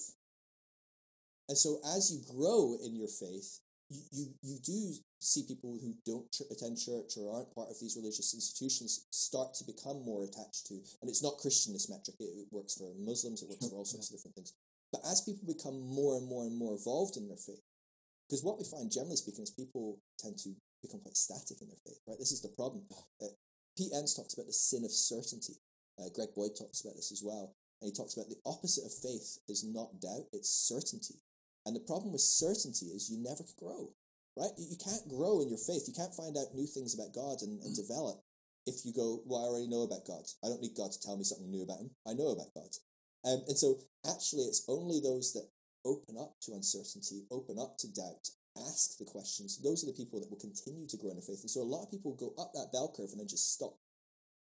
And so as you grow in your faith, you, you, you do see people who don't ch- attend church or aren't part of these religious institutions start to become more attached to, and it's not Christian, this metric, it, it works for Muslims, it works for all sorts of different things. But as people become more and more and more involved in their faith, because what we find, generally speaking, is people tend to become quite static in their faith, right? This is the problem. Uh, Pete Enns talks about the sin of certainty. Uh, Greg Boyd talks about this as well. And he talks about the opposite of faith is not doubt, it's certainty. And the problem with certainty is you never can grow, right? You can't grow in your faith. You can't find out new things about God and, and develop if you go, well, I already know about God. I don't need God to tell me something new about him. I know about God. Um, and so actually, it's only those that open up to uncertainty, open up to doubt, ask the questions, those are the people that will continue to grow in their faith. And so a lot of people go up that bell curve and then just stop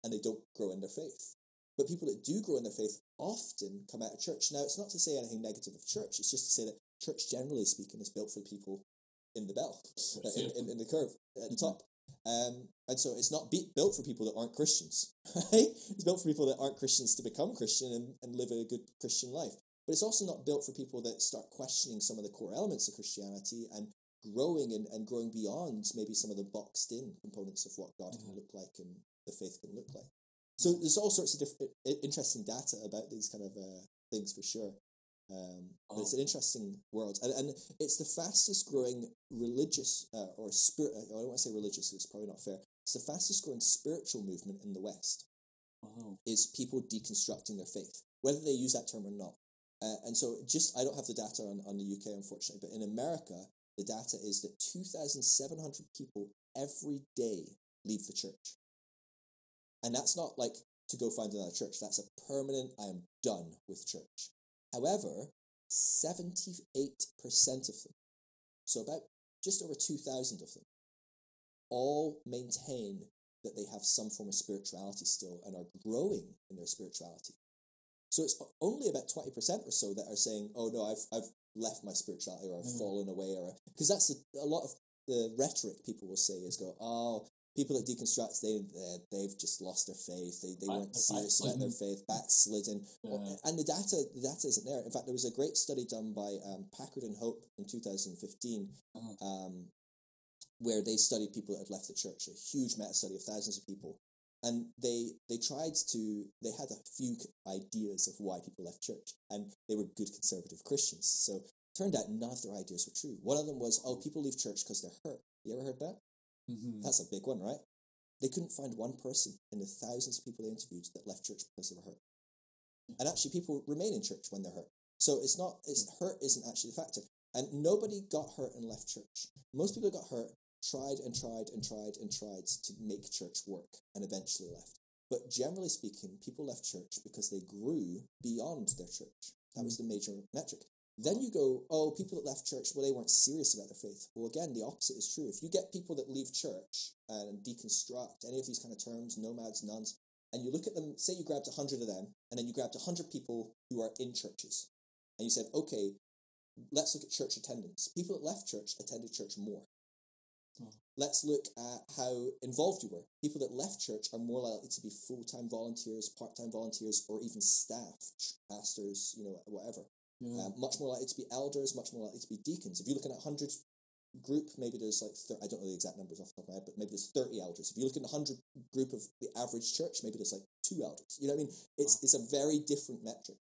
and they don't grow in their faith. But people that do grow in their faith often come out of church. Now, it's not to say anything negative of church, it's just to say that church, generally speaking, is built for the people in the bell, uh, in, in, in, the curve at the top. Um, and so it's not be- built for people that aren't Christians, <laughs> right? It's built for people that aren't Christians to become Christian and, and live a good Christian life. But it's also not built for people that start questioning some of the core elements of Christianity and growing and, and growing beyond maybe some of the boxed in components of what God mm-hmm. can look like and the faith can look like. So there's all sorts of different interesting data about these kind of uh, things for sure. Um, oh. It's an interesting world, and, and it's the fastest growing religious uh, or spirit. I don't want to say religious; it's probably not fair. It's the fastest growing spiritual movement in the West. Wow. Is people deconstructing their faith, whether they use that term or not. Uh, and so, just I don't have the data on, on the UK, unfortunately, but in America, the data is that 2,700 people every day leave the church. And that's not like to go find another church, that's a permanent, I am done with church. However, 78% of them, so about just over 2,000 of them, all maintain that they have some form of spirituality still and are growing in their spirituality. So it's only about 20% or so that are saying, oh no, I've, I've left my spirituality or I've mm. fallen away or because that's a, a, lot of the rhetoric people will say is go, oh, people that deconstruct, they, they've just lost their faith. They, they weren't serious about their faith, backslidden. Yeah. And the data, the data isn't there. In fact, there was a great study done by um, Packard and Hope in 2015 uh-huh. um, where they studied people that had left the church, a huge meta study of thousands of people and they they tried to they had a few ideas of why people left church and they were good conservative christians so turned out none of their ideas were true one of them was oh people leave church because they're hurt you ever heard that mm-hmm. that's a big one right they couldn't find one person in the thousands of people they interviewed that left church because they were hurt and actually people remain in church when they're hurt so it's not it's hurt isn't actually the factor and nobody got hurt and left church most people got hurt tried and tried and tried and tried to make church work and eventually left. But generally speaking, people left church because they grew beyond their church. That was the major metric. Then you go, oh, people that left church, well, they weren't serious about their faith. Well, again, the opposite is true. If you get people that leave church and deconstruct any of these kind of terms, nomads, nones, and you look at them, say you grabbed 100 of them, and then you grabbed 100 people who are in churches, and you said, okay, let's look at church attendance. People that left church attended church more. Hmm. Let's look at how involved you were. People that left church are more likely to be full time volunteers, part time volunteers, or even staff, pastors, you know, whatever. Um, much more likely to be elders, much more likely to be deacons. If you're looking at 100 group, maybe there's like, 30, I don't know the exact numbers off the top of my head, but maybe there's 30 elders. If you look at a 100 group of the average church, maybe there's like two elders. You know what I mean? It's, wow. it's a very different metric.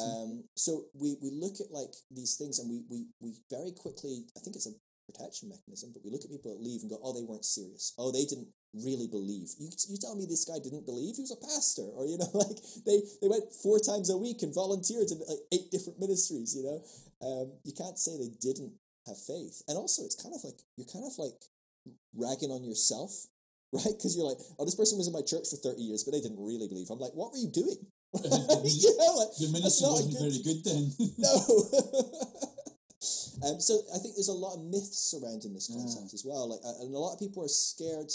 Um, so we, we look at like these things and we, we, we very quickly, I think it's a protection mechanism, but we look at people that leave and go, oh, they weren't serious. Oh, they didn't really believe. You, you tell me this guy didn't believe? He was a pastor. Or, you know, <laughs> like they, they went four times a week and volunteered in like eight different ministries, you know. Um, you can't say they didn't have faith. And also, it's kind of like you're kind of like ragging on yourself, <laughs> right? Because you're like, oh, this person was in my church for 30 years, but they didn't really believe. I'm like, what were you doing? <laughs> yeah, like, Your ministry wasn't good- very good then. no. Um, so I think there's a lot of myths surrounding this concept as well. Like, and a lot of people are scared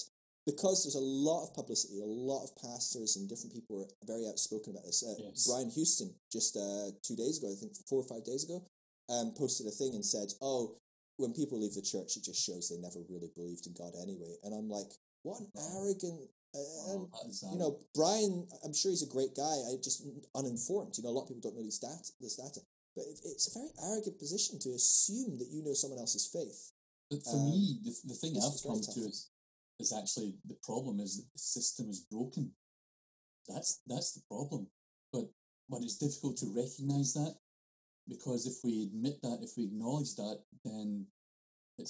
because there's a lot of publicity. A lot of pastors and different people are very outspoken about this. Uh, Yes. Brian Houston just uh, two days ago, I think four or five days ago, um, posted a thing and said, "Oh, when people leave the church, it just shows they never really believed in God anyway." And I'm like, what an arrogant. Uh, Oh, you know, Brian, I'm sure he's a great guy. I just uninformed. You know, a lot of people don't know these stat the data, but it's a very arrogant position to assume that you know someone else's faith. But for Um, me, the, the thing I've come to is, is actually the problem is that the system is broken. That's that's the problem. But but it's difficult to recognise that because if we admit that, if we acknowledge that, then it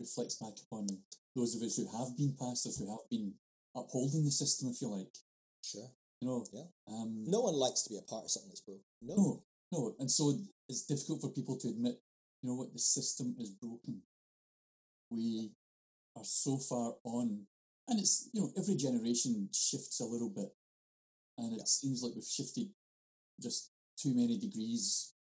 reflects back upon those of us who have been pastors, who have been upholding the system, if you like. Sure. You know, Yeah. Um, No one likes to be a part of something that's broken. No. no, no, and so it's difficult for people to admit, you know what, the system is broken. We are so far on, and it's you know every generation shifts a little bit, and it Yeah. seems like we've shifted just too many degrees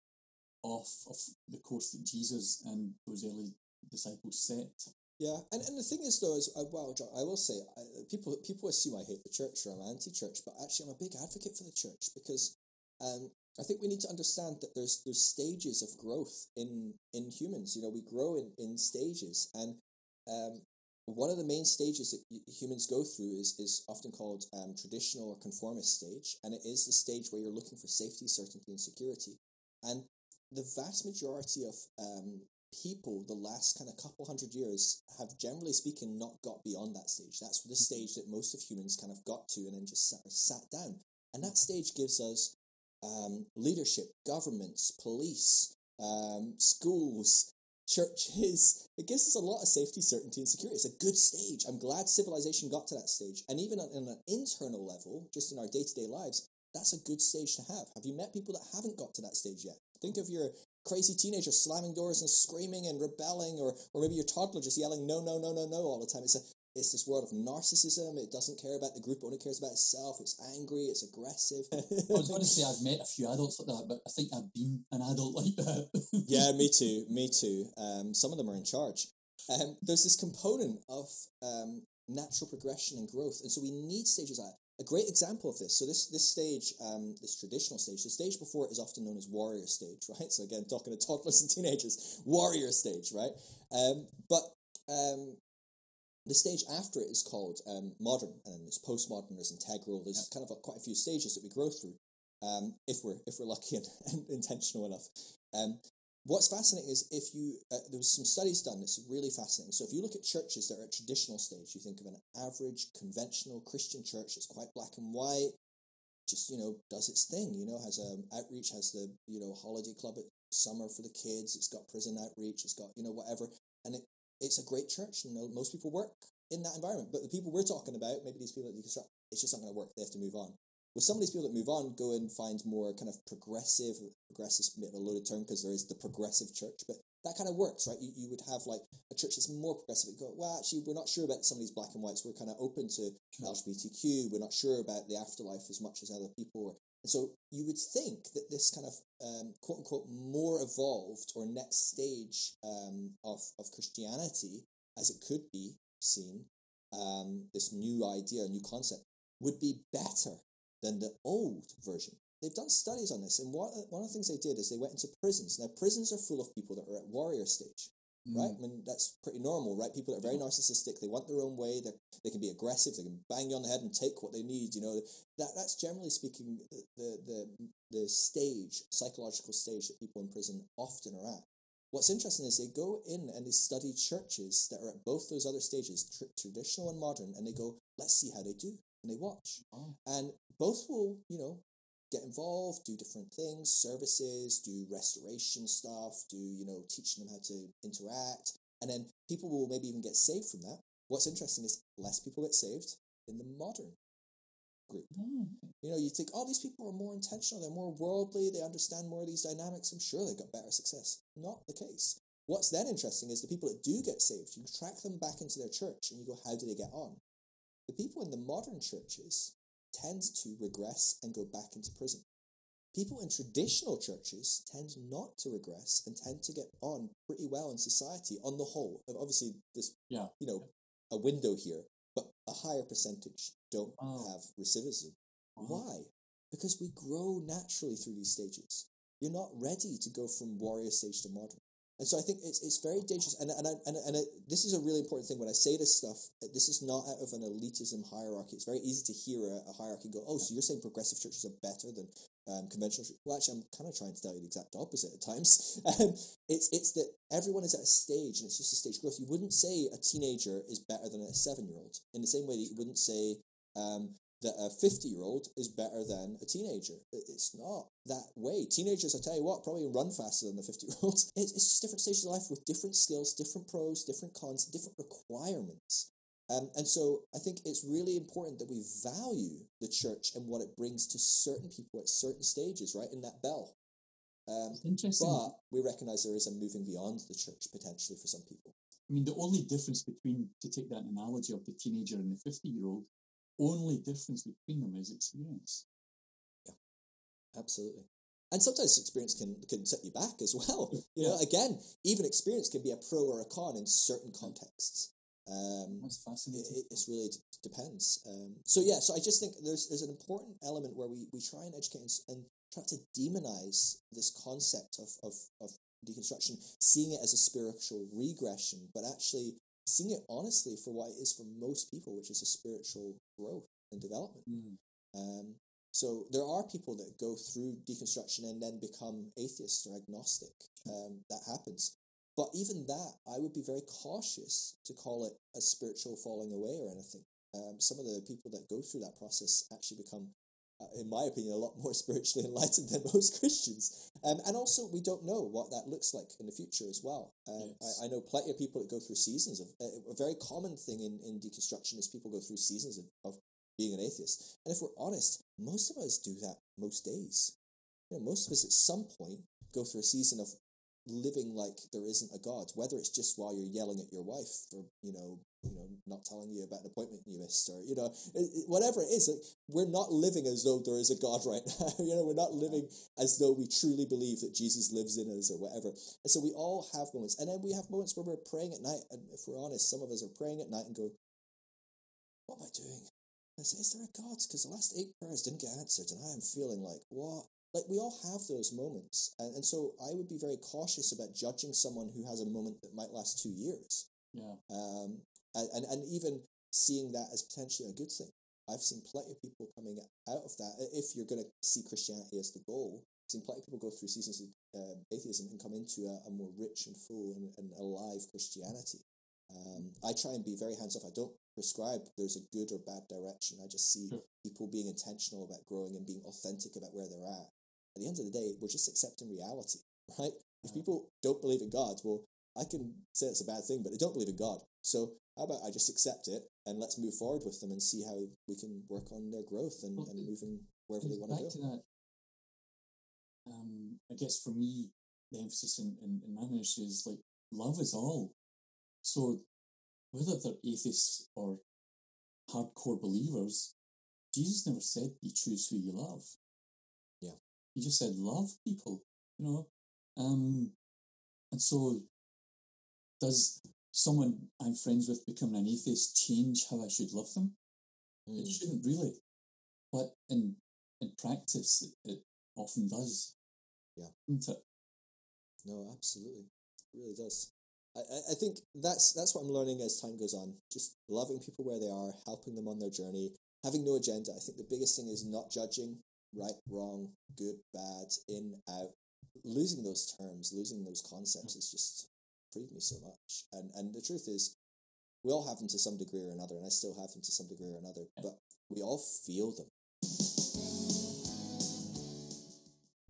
off of the course that Jesus and those early disciples set. Yeah, and, and the thing is though is uh, well, John, I will say I, people people assume I hate the church or I'm anti-church, but actually I'm a big advocate for the church because um, I think we need to understand that there's there's stages of growth in in humans. You know, we grow in in stages, and um, one of the main stages that humans go through is is often called um, traditional or conformist stage, and it is the stage where you're looking for safety, certainty, and security, and the vast majority of um, people the last kind of couple hundred years have generally speaking not got beyond that stage. That's the stage that most of humans kind of got to and then just sat, sat down. And that stage gives us um, leadership governments police um, schools churches. <laughs> It gives us a lot of safety certainty and security. It's a good stage. I'm glad civilization got to that stage. And even on, on an internal level just in our day-to-day lives that's a good stage to have. Have you met people that haven't got to that stage yet? Think of your crazy teenager slamming doors and screaming and rebelling, or or maybe your toddler just yelling no, no, no, no, no all the time. It's a it's this world of narcissism. It doesn't care about the group, it only cares about itself. It's angry. It's aggressive. I was <laughs> going to say I've met a few adults like that, but I think I've been an adult like that. <laughs> yeah, me too. Me too. Um, some of them are in charge. Um, there's this component of um, natural progression and growth, and so we need stages like. A great example of this. So this this stage, um, this traditional stage, the stage before it is often known as warrior stage, <laughs> right? So again, talking to toddlers and teenagers, warrior stage, right? Um, but um, the stage after it is called um, modern, and it's postmodern, there's integral. There's kind of a, quite a few stages that we grow through, um, if we're if we're lucky and, <laughs> and intentional enough. Um, what's fascinating is if you uh, there was some studies done. This is really fascinating. So if you look at churches that are at traditional stage, you think of an average conventional Christian church. It's quite black and white. Just you know, does its thing. You know, has um, outreach, has the you know holiday club at summer for the kids. It's got prison outreach. It's got you know whatever, and it it's a great church. Know, most people work in that environment. But the people we're talking about, maybe these people that deconstruct, it's just not going to work. They have to move on. With some of these people that move on, go and find more kind of progressive. Progressive is a bit of a loaded term because there is the progressive church, but that kind of works, right? You, you would have like a church that's more progressive. You go, well, actually, we're not sure about some of these black and whites. We're kind of open to LGBTQ. We're not sure about the afterlife as much as other people. And so you would think that this kind of um, quote unquote more evolved or next stage um, of, of Christianity, as it could be seen, um, this new idea, new concept, would be better than the old version. They've done studies on this, and what, one of the things they did is they went into prisons. Now, prisons are full of people that are at warrior stage right? Mm. I mean, that's pretty normal, right? People that are very narcissistic, they want their own way, they they can be aggressive, they can bang you on the head and take what they need, you know. That That's generally speaking the, the, the, the stage, psychological stage that people in prison often are at. What's interesting is they go in and they study churches that are at both those other stages, tr- traditional and modern, and they go, let's see how they do. And they watch. Oh. And both will, you know, get involved, do different things, services, do restoration stuff, do, you know, teaching them how to interact. And then people will maybe even get saved from that. What's interesting is less people get saved in the modern group. Oh, You know, you think, oh, these people are more intentional, they're more worldly, they understand more of these dynamics. I'm sure they got better success. Not the case. What's then interesting is the people that do get saved, you track them back into their church and you go, how do they get on? The people in the modern churches tend to regress and go back into prison. People in traditional churches tend not to regress and tend to get on pretty well in society on the whole. Obviously, there's Yeah. you know a window here, but a higher percentage don't Oh. have recidivism. Uh-huh. Why? Because we grow naturally through these stages. You're not ready to go from warrior stage to modern. And so I think it's, it's very dangerous. And, and, I- and, and I, this is a really important thing when I say this stuff. This is not out of an elitism hierarchy. It's very easy to hear a, a hierarchy go, oh, so you're saying progressive churches are better than um, conventional churches? Well, actually, I'm kind of trying to tell you the exact opposite at times. <laughs> Um, it's, it's that everyone is at a stage, and it's just a stage growth. You wouldn't say a teenager is better than a seven year old in the same way that you wouldn't say um, that a 50 year old is better than a teenager. It's not that way. Teenagers, I tell you what, probably run faster than the 50 year olds. <laughs> It's just different stages of life with different skills, different pros, different cons, different requirements. Um, and so I think it's really important that we value the church and what it brings to certain people at certain stages, right, in that bell. Um, interesting. but we recognize there is a moving beyond the church potentially for some people. I mean, the only difference between, to take that analogy of the teenager and the 50 year old, only difference between them is experience. Yeah, absolutely. And sometimes experience can, can set you back as <laughs> well. You know, Yeah. again, even experience can be a pro or a con in certain contexts. Um, That's fascinating. it it's really d- depends. Um, so yeah, so I just think there's there's an important element where we, we try and educate and, and try to demonize this concept of, of, of deconstruction, seeing it as a spiritual regression, but actually seeing it honestly for what it is for most people, which is a spiritual growth and development. Mm. Um, so there are people that go through deconstruction and then become atheists or agnostic. Um, that happens. But even that, I would be very cautious to call it a spiritual falling away or anything. Um, some of the people that go through that process actually become, in my opinion, a lot more <laughs> spiritually enlightened than most Christians. Um, and also, we don't know what that looks like in the future as well. Um, Yes. I, I know plenty of people that go through seasons of uh, a very common thing in, in deconstruction is people go through seasons of, of being an atheist. And if we're honest, most of us do that most days. You know, most of us at some point go through a season of living like there isn't a God, whether it's just while you're yelling at your wife for, you know, you know, not telling you about an appointment you missed, or you know, whatever it is. Like we're not living as though there is a God <laughs> right now. you know, we're not living as though we truly believe that Jesus lives in us or whatever. And so we all have moments, and then we have moments where we're praying at night, and if we're honest, some of us are praying at night and go, "What am I doing? Is, is there a God? Because the last eight prayers didn't get answered, and I am feeling like what." Like we all have those moments, and, and so I would be very cautious about judging someone who has a moment that might last two years, Yeah. um, and, and and even seeing that as potentially a good thing. I've seen plenty of people coming out of that. If you're going to see Christianity as the goal, I've seen plenty of people go through seasons of uh, atheism and come into a, a more rich and full and, and alive Christianity. Um, I try and be very hands off. I don't prescribe there's a good or bad direction. I just see Sure. people being intentional about growing and being authentic about where they're at. At the end of the day, we're just accepting reality, <laughs> right? If people don't believe in God, well, I can say it's a bad thing, but they don't believe in God. So how about I just accept it and let's move forward with them and see how we can work on their growth and, Well, and moving wherever they want to go. to that. Um, I guess for me, the emphasis in, in, in my ministry is like love is all. So whether they're atheists or hardcore believers, Jesus never said you choose who you love. He just said love people, you know. Um, and so does someone I'm friends with becoming an atheist change how I should love them? It Mm. shouldn't really, but in in practice, it, it often does. Yeah. It? No, absolutely, it really does. I- I think that's that's what I'm learning as time goes on. Just loving people where they are, helping them on their journey, having no agenda. I think the biggest thing is not judging right, wrong, good, bad, in, out. Losing those terms, losing those concepts mm. is just freed me so much. And and the truth is, we all have them to some degree or another, and I still have them to some degree or another. But we all feel them.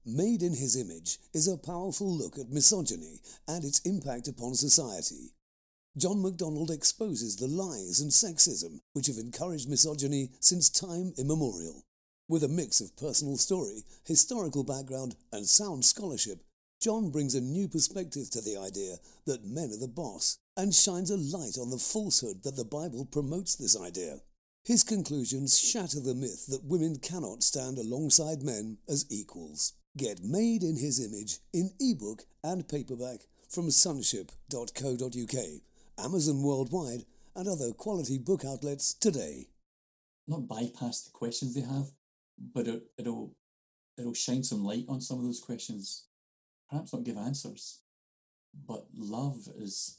Made in His Image is a powerful look at misogyny and its impact upon society. John MacDonald exposes the lies and sexism which have encouraged misogyny since time immemorial. With a mix of personal story, historical background, and sound scholarship, John brings a new perspective to the idea that men are the boss and shines a light on the falsehood that the Bible promotes this idea. His conclusions shatter the myth that women cannot stand alongside men as equals. Get Made in His Image in ebook and paperback from sonship.co.uk, Amazon worldwide, and other quality book outlets today. Not bypass the questions they have, but it, it'll it'll shine some light on some of those questions. Perhaps not give answers, but love is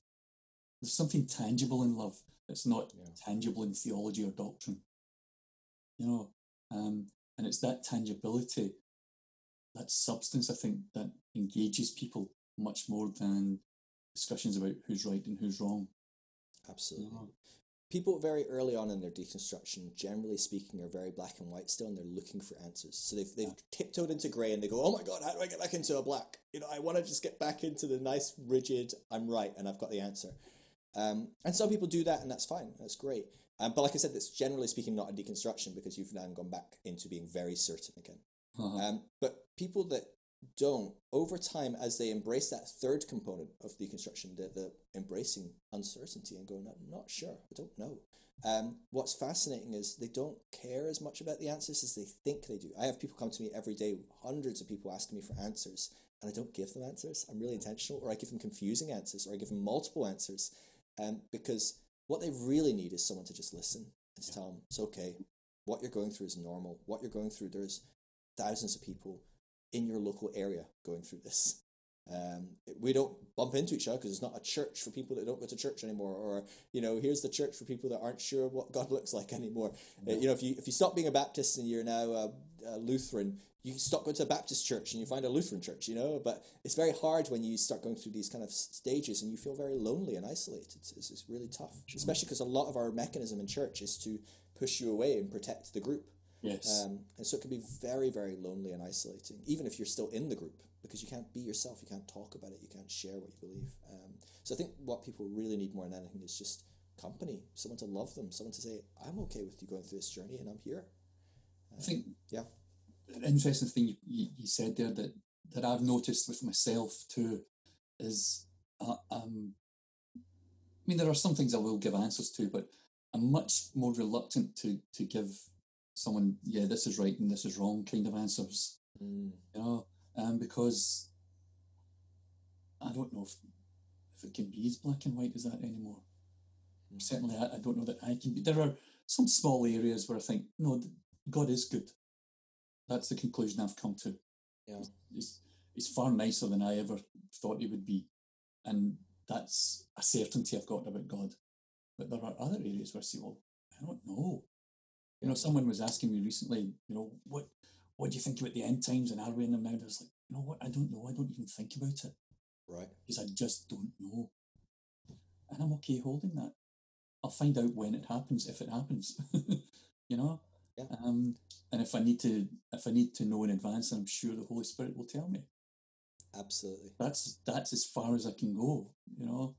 there's something tangible in love that's not Yeah. tangible in theology or doctrine. You know, um, and it's that tangibility, that substance, I think, that engages people much more than discussions about who's right and who's wrong. Absolutely. People very early on in their deconstruction, generally speaking, are very black and white still, and they're looking for answers. So they've, they've tiptoed into grey, and they go, "Oh my god, how do I get back into a black? You know, I want to just get back into the nice, rigid. I'm right, and I've got the answer." Um, and some people do that, and that's fine. That's great. Um, but like I said, that's generally speaking not a deconstruction because you've now gone back into being very certain again. Uh-huh. Um, but people that don't, over time, as they embrace that third component of deconstruction, the, the embracing uncertainty and going, I'm not sure, I don't know. Um, what's fascinating is they don't care as much about the answers as they think they do. I have people come to me every day, hundreds of people asking me for answers, and I don't give them answers. I'm really intentional, or I give them confusing answers, or I give them multiple answers, um, because what they really need is someone to just listen and to tell them it's okay. What you're going through is normal. What you're going through, there's thousands of people in your local area going through this. Um, we don't bump into each other because it's not a church for people that don't go to church anymore, or you know, here's the church for people that aren't sure what God <laughs> looks like anymore. Uh, you know, if you if you stop being a Baptist and you're now a, a Lutheran, you stop going to a Baptist church and you find a Lutheran church. You know, but it's very hard when you start going through these kind of stages and you feel very lonely and isolated. It's, it's, it's really tough, especially because a lot of our mechanism in church is to push you away and protect the group. Yes. Um, and so it can be very, very lonely and isolating, even if you're still in the group, because you can't be yourself, you can't talk about it, you can't share what you believe. Um, so I think what people really need more than anything is just company, someone to love them, someone to say, I'm okay with you going through this journey and I'm here. I think Yeah. an interesting thing you, you, you said there that, that I've noticed with myself too is uh, um, I mean, there are some things I will give answers to, but I'm much more reluctant to, to give someone, yeah, this is right and this is wrong kind of answers, Mm. you know, um, because I don't know if, if it can be as black and white as that anymore. Certainly, I, I don't know that I can be. There are some small areas where I think, no, God is good. That's the conclusion I've come to. Yeah. He's, he's far nicer than I ever thought he would be. And that's a certainty I've got about God. But there are other areas where I say, well, I don't know. You know, someone was asking me recently, you know, what what do you think about the end times and are we in them now? And I was like, you know what, I don't know. I don't even think about it Right. because I just don't know. And I'm okay holding that. I'll find out when it happens, if it happens. <laughs> you know? Yeah. Um, and if I need to if I need to know in advance, I'm sure the Holy Spirit will tell me. Absolutely. That's that's as far as I can go, you know,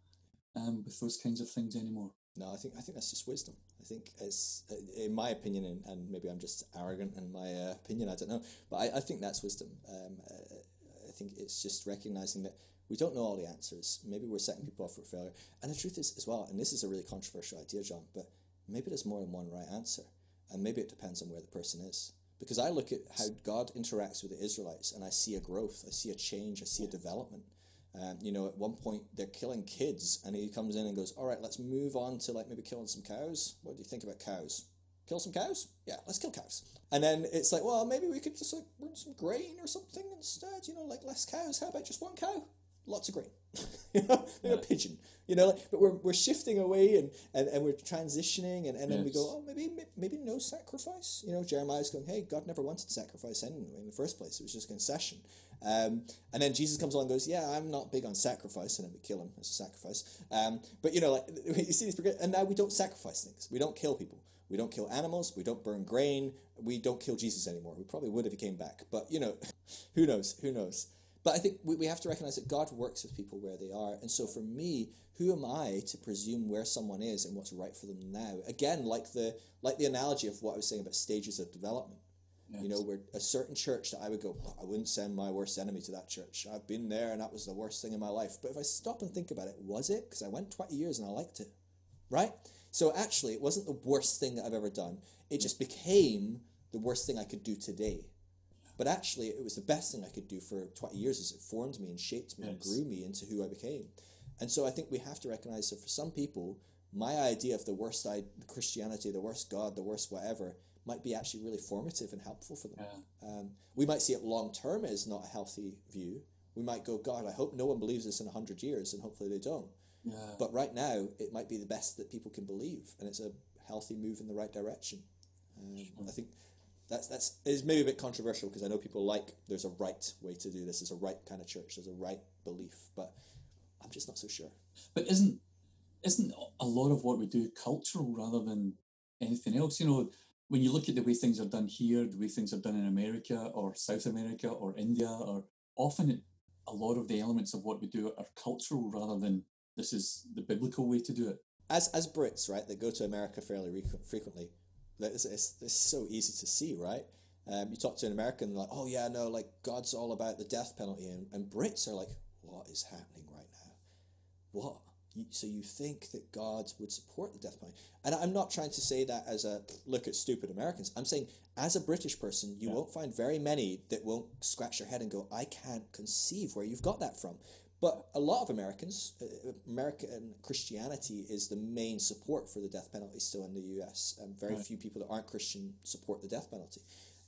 um, with those kinds of things anymore. No, I think I think that's just wisdom. I think it's, in my opinion, and, and maybe I'm just arrogant in my uh, opinion. I don't know, but I, I think that's wisdom. Um, uh, I think it's just recognizing that we don't know all the answers. Maybe we're setting people up for failure. And the truth is, as well, and this is a really controversial idea, John, but maybe there's more than one right answer, and maybe it depends on where the person is. Because I look at how God interacts with the Israelites, and I see a growth, I see a change, I see a development. Um, you know, at one point they're killing kids, and he comes in and goes, "All right, let's move on to like maybe killing some cows. What do you think about cows? Kill some cows? Yeah, let's kill cows." And then it's like, well, maybe we could just like bring some grain or something instead. You know, like less cows. How about just one cow? Lots of grain. <laughs> you know, maybe a pigeon. You know, like, but we're, we're shifting away and, and, and we're transitioning, and, and then we go, oh, maybe maybe no sacrifice. You know, Jeremiah's going, hey, God never wanted sacrifice anyway in the first place. It was just concession. Um, and then Jesus comes along and goes, yeah, I'm not big on sacrifice, and then we kill him as a sacrifice. Um, but you know, like <laughs> you see these, progress- and now we don't sacrifice things. We don't kill people. We don't kill animals. We don't burn grain. We don't kill Jesus anymore. We probably would if he came back. But you know, <laughs> who knows? Who knows? But I think we, we have to recognize that God works with people where they are. And so for me, who am I to presume where someone is and what's right for them now? Again, like the like the analogy of what I was saying about stages of development. You know, where a certain church that I would go, "Oh, I wouldn't send my worst enemy to that church. I've been there and that was the worst thing in my life. But if I stop and think about it, was it? Because I went 20 years and I liked it. Right? So actually, it wasn't the worst thing that I've ever done. It just became the worst thing I could do today. But actually, it was the best thing I could do for 20 years as it formed me and shaped me and grew me into who I became. And so I think we have to recognize that for some people, my idea of the worst I- Christianity, the worst God, the worst whatever, might be actually really formative and helpful for them. Yeah. Um, we might see it long term as not a healthy view. We might go, God, I hope no one believes this in 100 years, and hopefully they don't. Yeah. But right now, it might be the best that people can believe, and it's a healthy move in the right direction. Um, I think that's that's is maybe a bit controversial because I know people like there's a right way to do this. There's a right kind of church. There's a right belief, but I'm just not so sure. But isn't isn't a lot of what we do cultural rather than anything else? You know, when you look at the way things are done here, the way things are done in America or South America or India, or often it, a lot of the elements of what we do are cultural rather than this is the biblical way to do it. As as Brits, right, that go to America fairly re- frequently, it's, it's, it's so easy to see, right? Um, you talk to an American, they're like, oh yeah, no, like God's all about the death penalty, and, and Brits are like, what is happening right now? What? You, so you think that God would support the death penalty? And I'm not trying to say that as a look at stupid Americans. I'm saying as a British person, you Yeah. won't find very many that won't scratch their head and go, I can't conceive where you've got that from. But a lot of Americans, uh, American Christianity is the main support for the death penalty still in the US. And very Right. few people that aren't Christian support the death penalty.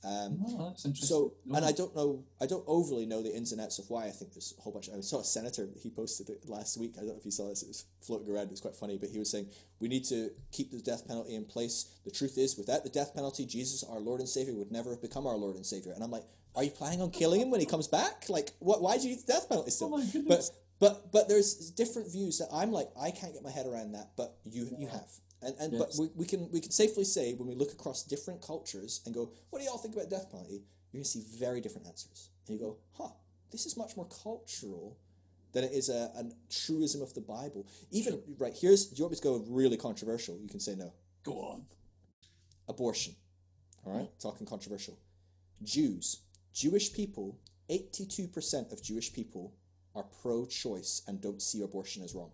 Um, Oh, that's interesting. so, and I don't know, I don't overly know the ins and outs of why. I think there's a whole bunch. I saw a senator, he posted it last week. I don't know if you saw this, it was floating around, it was quite funny, but he was saying, we need to keep the death penalty in place. The truth is, without the death penalty, Jesus, our Lord and Savior, would never have become our Lord and Savior. And I'm like, are you planning on killing him when he comes back? Like, what? why do you need the death penalty still? Oh my but, goodness. but, but there's different views that I'm like, I can't get my head around that, but you, you have. And, and but we, we can we can safely say when we look across different cultures and go, what do y'all think about death penalty? You're gonna see very different answers, and you go, huh, this is much more cultural than it is a, a truism of the Bible. Even right here's, do you want me to go really controversial? You can say no. Go on. Abortion. All right, mm. talking controversial. Jews, Jewish people, eighty-two percent of Jewish people are pro-choice and don't see abortion as wrong.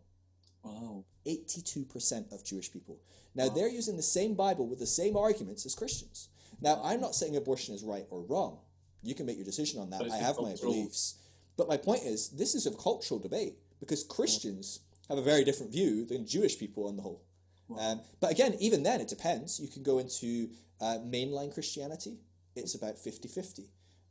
Wow. 82% of Jewish people. Now, they're using the same Bible with the same arguments as Christians. Now, I'm not saying abortion is right or wrong. You can make your decision on that. I it's I a have my beliefs. But my point is, this is a cultural debate because Christians have a very different view than Jewish people on the whole. Um, but again, even then, it depends. You can go into uh, mainline Christianity, it's about 50 50.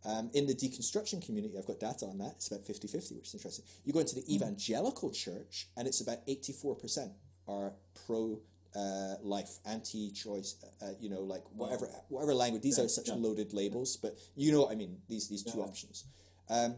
Um, in the deconstruction community, I've got data on that, it's about 50 50, which is interesting. You go into the evangelical church, and it's about 84% are pro uh, life, anti choice, uh, you know, like whatever whatever language. These Yeah, are such yeah. loaded labels, but you know what I mean, these, these two Yeah. options. Um,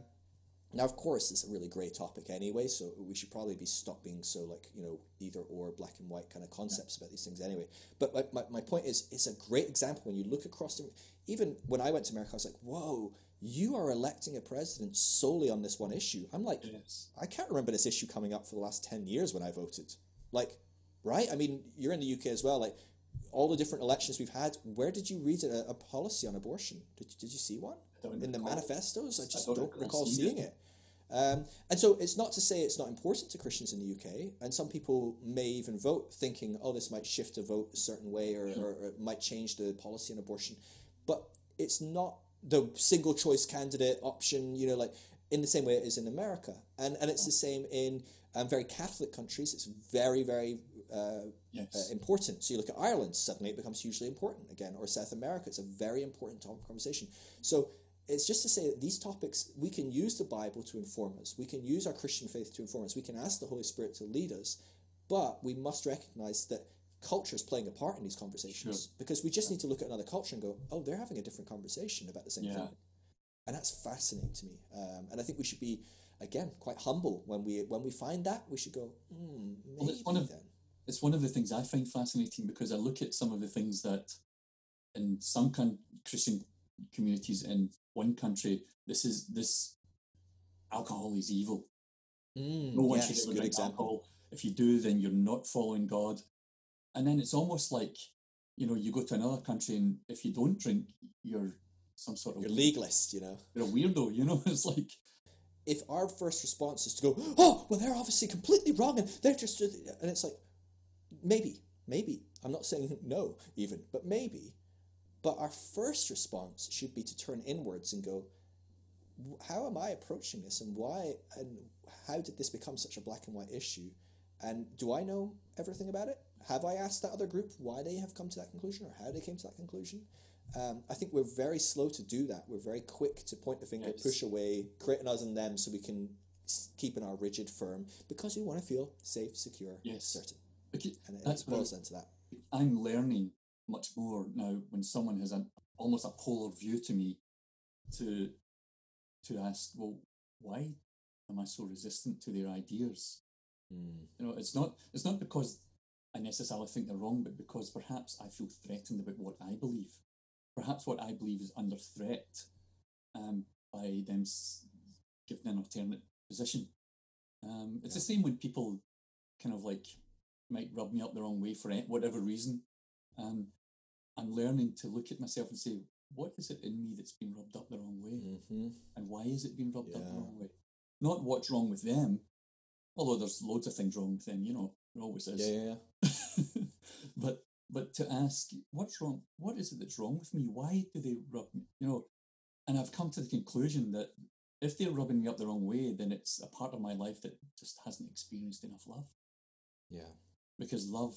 now, of course, it's a really grey topic anyway, so we should probably be stopping so like you know either or black and white kind of concepts about these things anyway. But my, my, my point is, it's a great example when you look across. The, even when I went to America, I was like, whoa, you are electing a president solely on this one issue. I'm like, Yes. I can't remember this issue coming up for the last 10 years when I voted. Like, right? I mean, you're in the UK as well. Like, all the different elections we've had, where did you read a, a policy on abortion? Did, did you see one? I In the manifestos? I just don't don't, recall recall seeing seeing it. it. Um, and so it's not to say it's not important to Christians in the UK, and some people may even vote thinking, oh, this might shift a vote a certain way or, or, or it might change the policy on abortion. But it's not the single choice candidate option, you know, like in the same way it is in America. And, and it's the same in um, very Catholic countries. It's very, very uh, Yes. uh, important. So you look at Ireland, suddenly it becomes hugely important again, or South America, it's a very important conversation. So it's just to say that these topics, we can use the Bible to inform us, we can use our Christian faith to inform us, we can ask the Holy Spirit to lead us, but we must recognize that culture is playing a part in these conversations Sure. because we just need to look at another culture and go, oh, they're having a different conversation about the same Yeah. thing. And that's fascinating to me. Um, and I think we should be, again, quite humble when we when we find that. We should go, hmm, maybe Well, it's one of- then. it's one of the things I find fascinating because I look at some of the things that in some con- Christian communities in one country, this is this alcohol is evil. Mm, No one yes, should ever good drink example. alcohol. If you do, then you're not following God. And then it's almost like, you know, you go to another country and if you don't drink, you're some sort of You're legalist, you know. you're a weirdo, you know. <laughs> It's like If our first response is to go, oh, well, they're obviously completely wrong, and they're just, and it's like, maybe, maybe. I'm not saying no, even, but maybe. But our first response should be to turn inwards and go, how am I approaching this, and why, and how did this become such a black and white issue? And do I know everything about it? Have I asked that other group why they have come to that conclusion or how they came to that conclusion? Um, I think we're very slow to do that. We're very quick to point the finger, Yes. push away, creating us and them so we can keep in our rigid firm because we want to feel safe, secure, Yes. certain. okay, And it, That's it boils down to that. I'm learning much more now when someone has an almost a polar view to me to to ask, well, why am I so resistant to their ideas? You know, it's not it's not because I necessarily think they're wrong, but because perhaps I feel threatened about what I believe. Perhaps what I believe is under threat um, by them s- giving an alternate position. Um, it's the same when people kind of like might rub me up the wrong way for whatever reason. Um, I'm learning to look at myself and say, what is it in me that's been rubbed up the wrong way? Mm-hmm. and why is it being rubbed up the wrong way? Not what's wrong with them, although there's loads of things wrong with them, you know, there always is. Yeah, yeah, yeah. <laughs> but but to ask what's wrong, what is it that's wrong with me? Why do they rub me? You know, and I've come to the conclusion that if they're rubbing me up the wrong way, then it's a part of my life that just hasn't experienced enough love Yeah. because love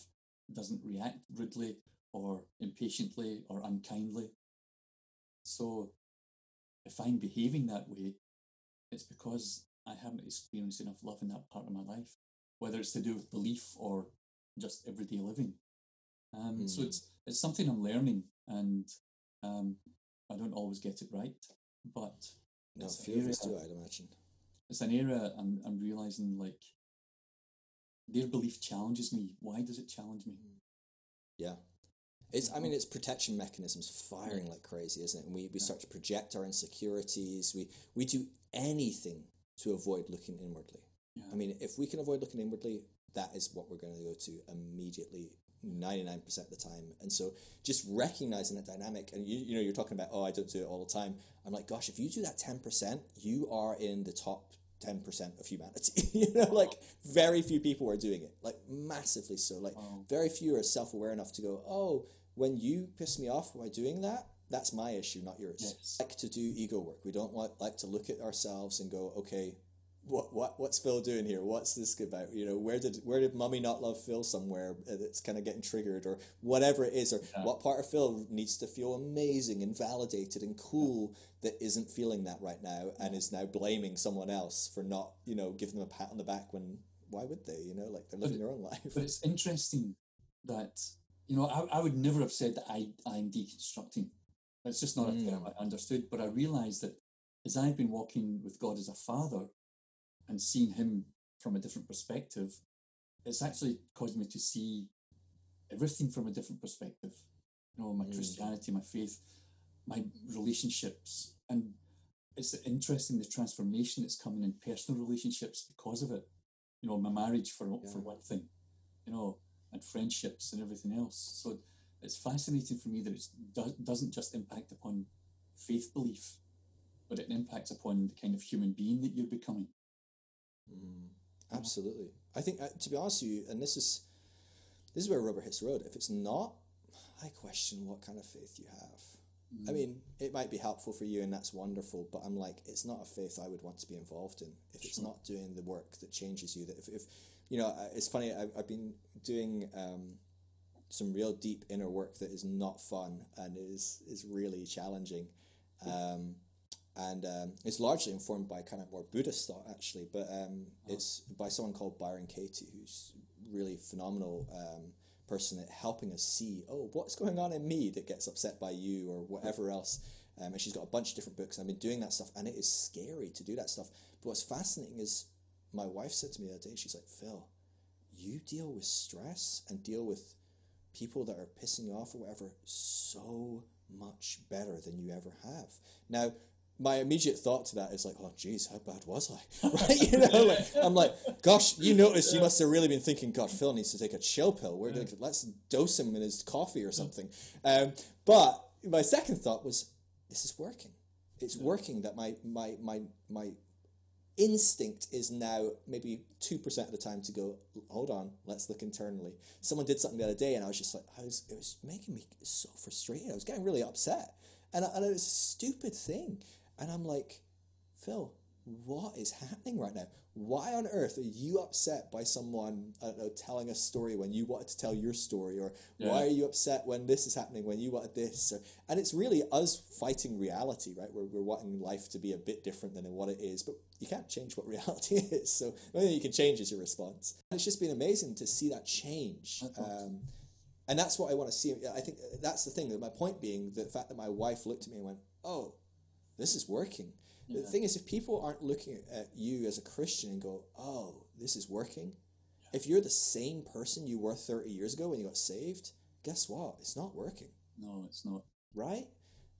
doesn't react rudely or impatiently or unkindly. So if I'm behaving that way, it's because I haven't experienced enough love in that part of my life, whether it's to do with belief or just everyday living. Um, So Mm. it's it's something I'm learning, and um, I don't always get it right, but No, It's few of us area- do, I'd imagine. it's an area I'm I'm realizing like their belief challenges me. Why does it challenge me? Yeah. It's, I mean, uh-huh. it's protection mechanisms firing like crazy, isn't it? And we, we Yeah. start to project our insecurities. We, we do anything to avoid looking inwardly. Yeah. I mean, if we can avoid looking inwardly, that is what we're going to go to immediately, 99% of the time. And so just recognizing that dynamic, and you, you know, you're talking about, oh, I don't do it all the time. I'm like, gosh, if you do that 10%, you are in the top 10% of humanity. <laughs> you know, like very few people are doing it, like massively so. Like Wow. very few are self aware enough to go, oh, when you piss me off by doing that, that's my issue, not yours. Yes. Like to do ego work. We don't want like to look at ourselves and go, okay, what what what's Phil doing here? What's this about? You know, where did where did mummy not love Phil somewhere that's kind of getting triggered or whatever it is, or Yeah. what part of Phil needs to feel amazing and validated and cool that isn't feeling that right now and is now blaming someone else for not you know giving them a pat on the back when why would they? You know, like they're living their own life. But it's interesting that you know I, I would never have said that I I'm deconstructing. It's just not a term hmm. I understood. But I realised that as I've been walking with God as a father and seeing Him from a different perspective, it's actually caused me to see everything from a different perspective. You know, my Mm. Christianity, my faith, my relationships, and it's interesting the transformation that's coming in personal relationships because of it. You know, my marriage for for one thing, you know, and friendships and everything else. So it's fascinating for me that it do, doesn't just impact upon faith belief, but it impacts upon the kind of human being that you're becoming. Mm, absolutely. I think, uh, to be honest with you, and this is this is where rubber hits the road. If it's not, I question what kind of faith you have. I mean, it might be helpful for you, and that's wonderful. But I'm like, it's not a faith I would want to be involved in if it's not doing the work that changes you. That if, if you know, it's funny. I've, I've been doing um, some real deep inner work that is not fun and is is really challenging. Um, and um, it's largely informed by kind of more Buddhist thought, actually. But um, it's by someone called Byron Katie, who's really phenomenal um, person at helping us see, oh, what's going on in me that gets upset by you or whatever else. Um, and she's got a bunch of different books. And I've been doing that stuff, and it is scary to do that stuff. But what's fascinating is my wife said to me the other day, she's like, Phil, you deal with stress and deal with people that are pissing you off or whatever so much better than you ever have. Now, my immediate thought to that is like, oh, geez, how bad was I? <laughs> <laughs> right? You know, like, I'm like, gosh, you notice you must have really been thinking, God, Phil needs to take a chill pill. We're going let's dose him in his coffee or something. Um, but my second thought was, this is working. It's working that my my my my instinct is now maybe 2% of the time to go hold on let's look internally someone did something the other day and i was just like i was it was making me so frustrated i was getting really upset and, and it was a stupid thing and i'm like phil what is happening right now? Why on earth are you upset by someone, I don't know, telling a story when you wanted to tell your story? Or Yeah. why are you upset when this is happening, when you wanted this? Or, and it's really us fighting reality, right? We're, we're wanting life to be a bit different than what it is, but you can't change what <laughs> reality is. So the only thing you can change is your response. And it's just been amazing to see that change. Um, and that's what I want to see. I think that's the thing. My point being the fact that my wife looked at me and went, "Oh, this is working." The thing is, if people aren't looking at you as a Christian and go, "Oh, this is working," if you're the same person you were thirty years ago when you got saved, guess what? It's not working, No, it's not. right?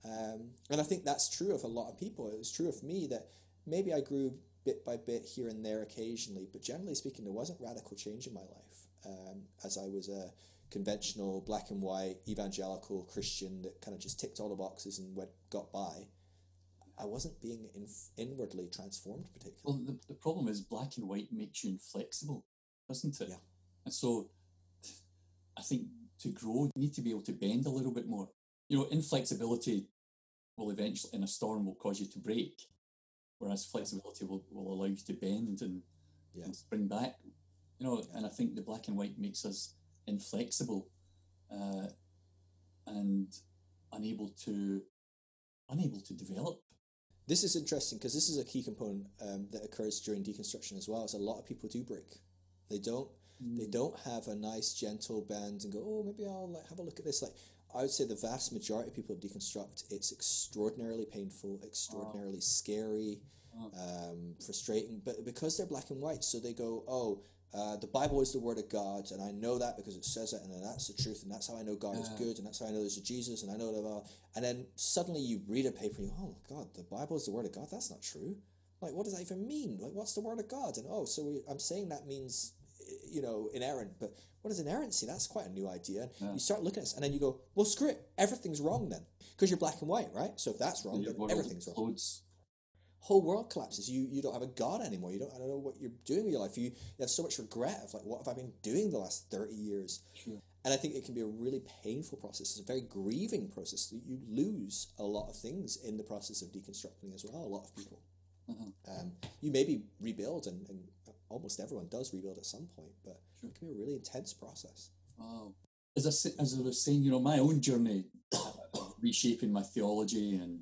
Um, and I think that's true of a lot of people. It was true of me that maybe I grew bit by bit here and there occasionally, but generally speaking, there wasn't radical change in my life um, as I was a conventional black and white evangelical Christian that kind of just ticked all the boxes and went got by. I wasn't being in, inwardly transformed particularly. Well, the, the problem is black and white makes you inflexible, doesn't it? Yeah. And so I think to grow, you need to be able to bend a little bit more. You know, inflexibility will eventually, in a storm, will cause you to break, whereas flexibility will, will allow you to bend and, Yeah. and spring back. You know, and I think the black and white makes us inflexible uh, and unable to unable to develop. This is interesting because this is a key component um, that occurs during deconstruction as well. Is a lot of people do break. They don't. They don't have a nice gentle bend and go. Oh, maybe I'll like have a look at this. Like I would say, the vast majority of people deconstruct. It's extraordinarily painful, extraordinarily scary, um, frustrating. But because they're black and white, so they go, oh. Uh, the Bible is the Word of God, and I know that because it says it, and that's the truth, and that's how I know God is good, and that's how I know there's a Jesus, and I know that. And then suddenly you read a paper, and you go, oh my God, the Bible is the Word of God. That's not true. Like, what does that even mean? Like, what's the Word of God? And oh, so we, I'm saying that means, eh, you know, inerrant. But what is inerrancy? That's quite a new idea. And You start looking at this, and then you go, well, screw it. Everything's wrong then, because you're black and white, right? So if that's wrong, then everything's wrong. Whole world collapses. You you don't have a God anymore. You don't I don't know what you're doing with your life. You, you have so much regret of like what have I been doing the last thirty years? Sure. And I think it can be a really painful process. It's a very grieving process. that You lose a lot of things in the process of deconstructing as well. A lot of people. Um, you maybe rebuild, and, and almost everyone does rebuild at some point, but it can be a really intense process. Wow. As I, as I was saying, you know, my own journey <coughs> of reshaping my theology and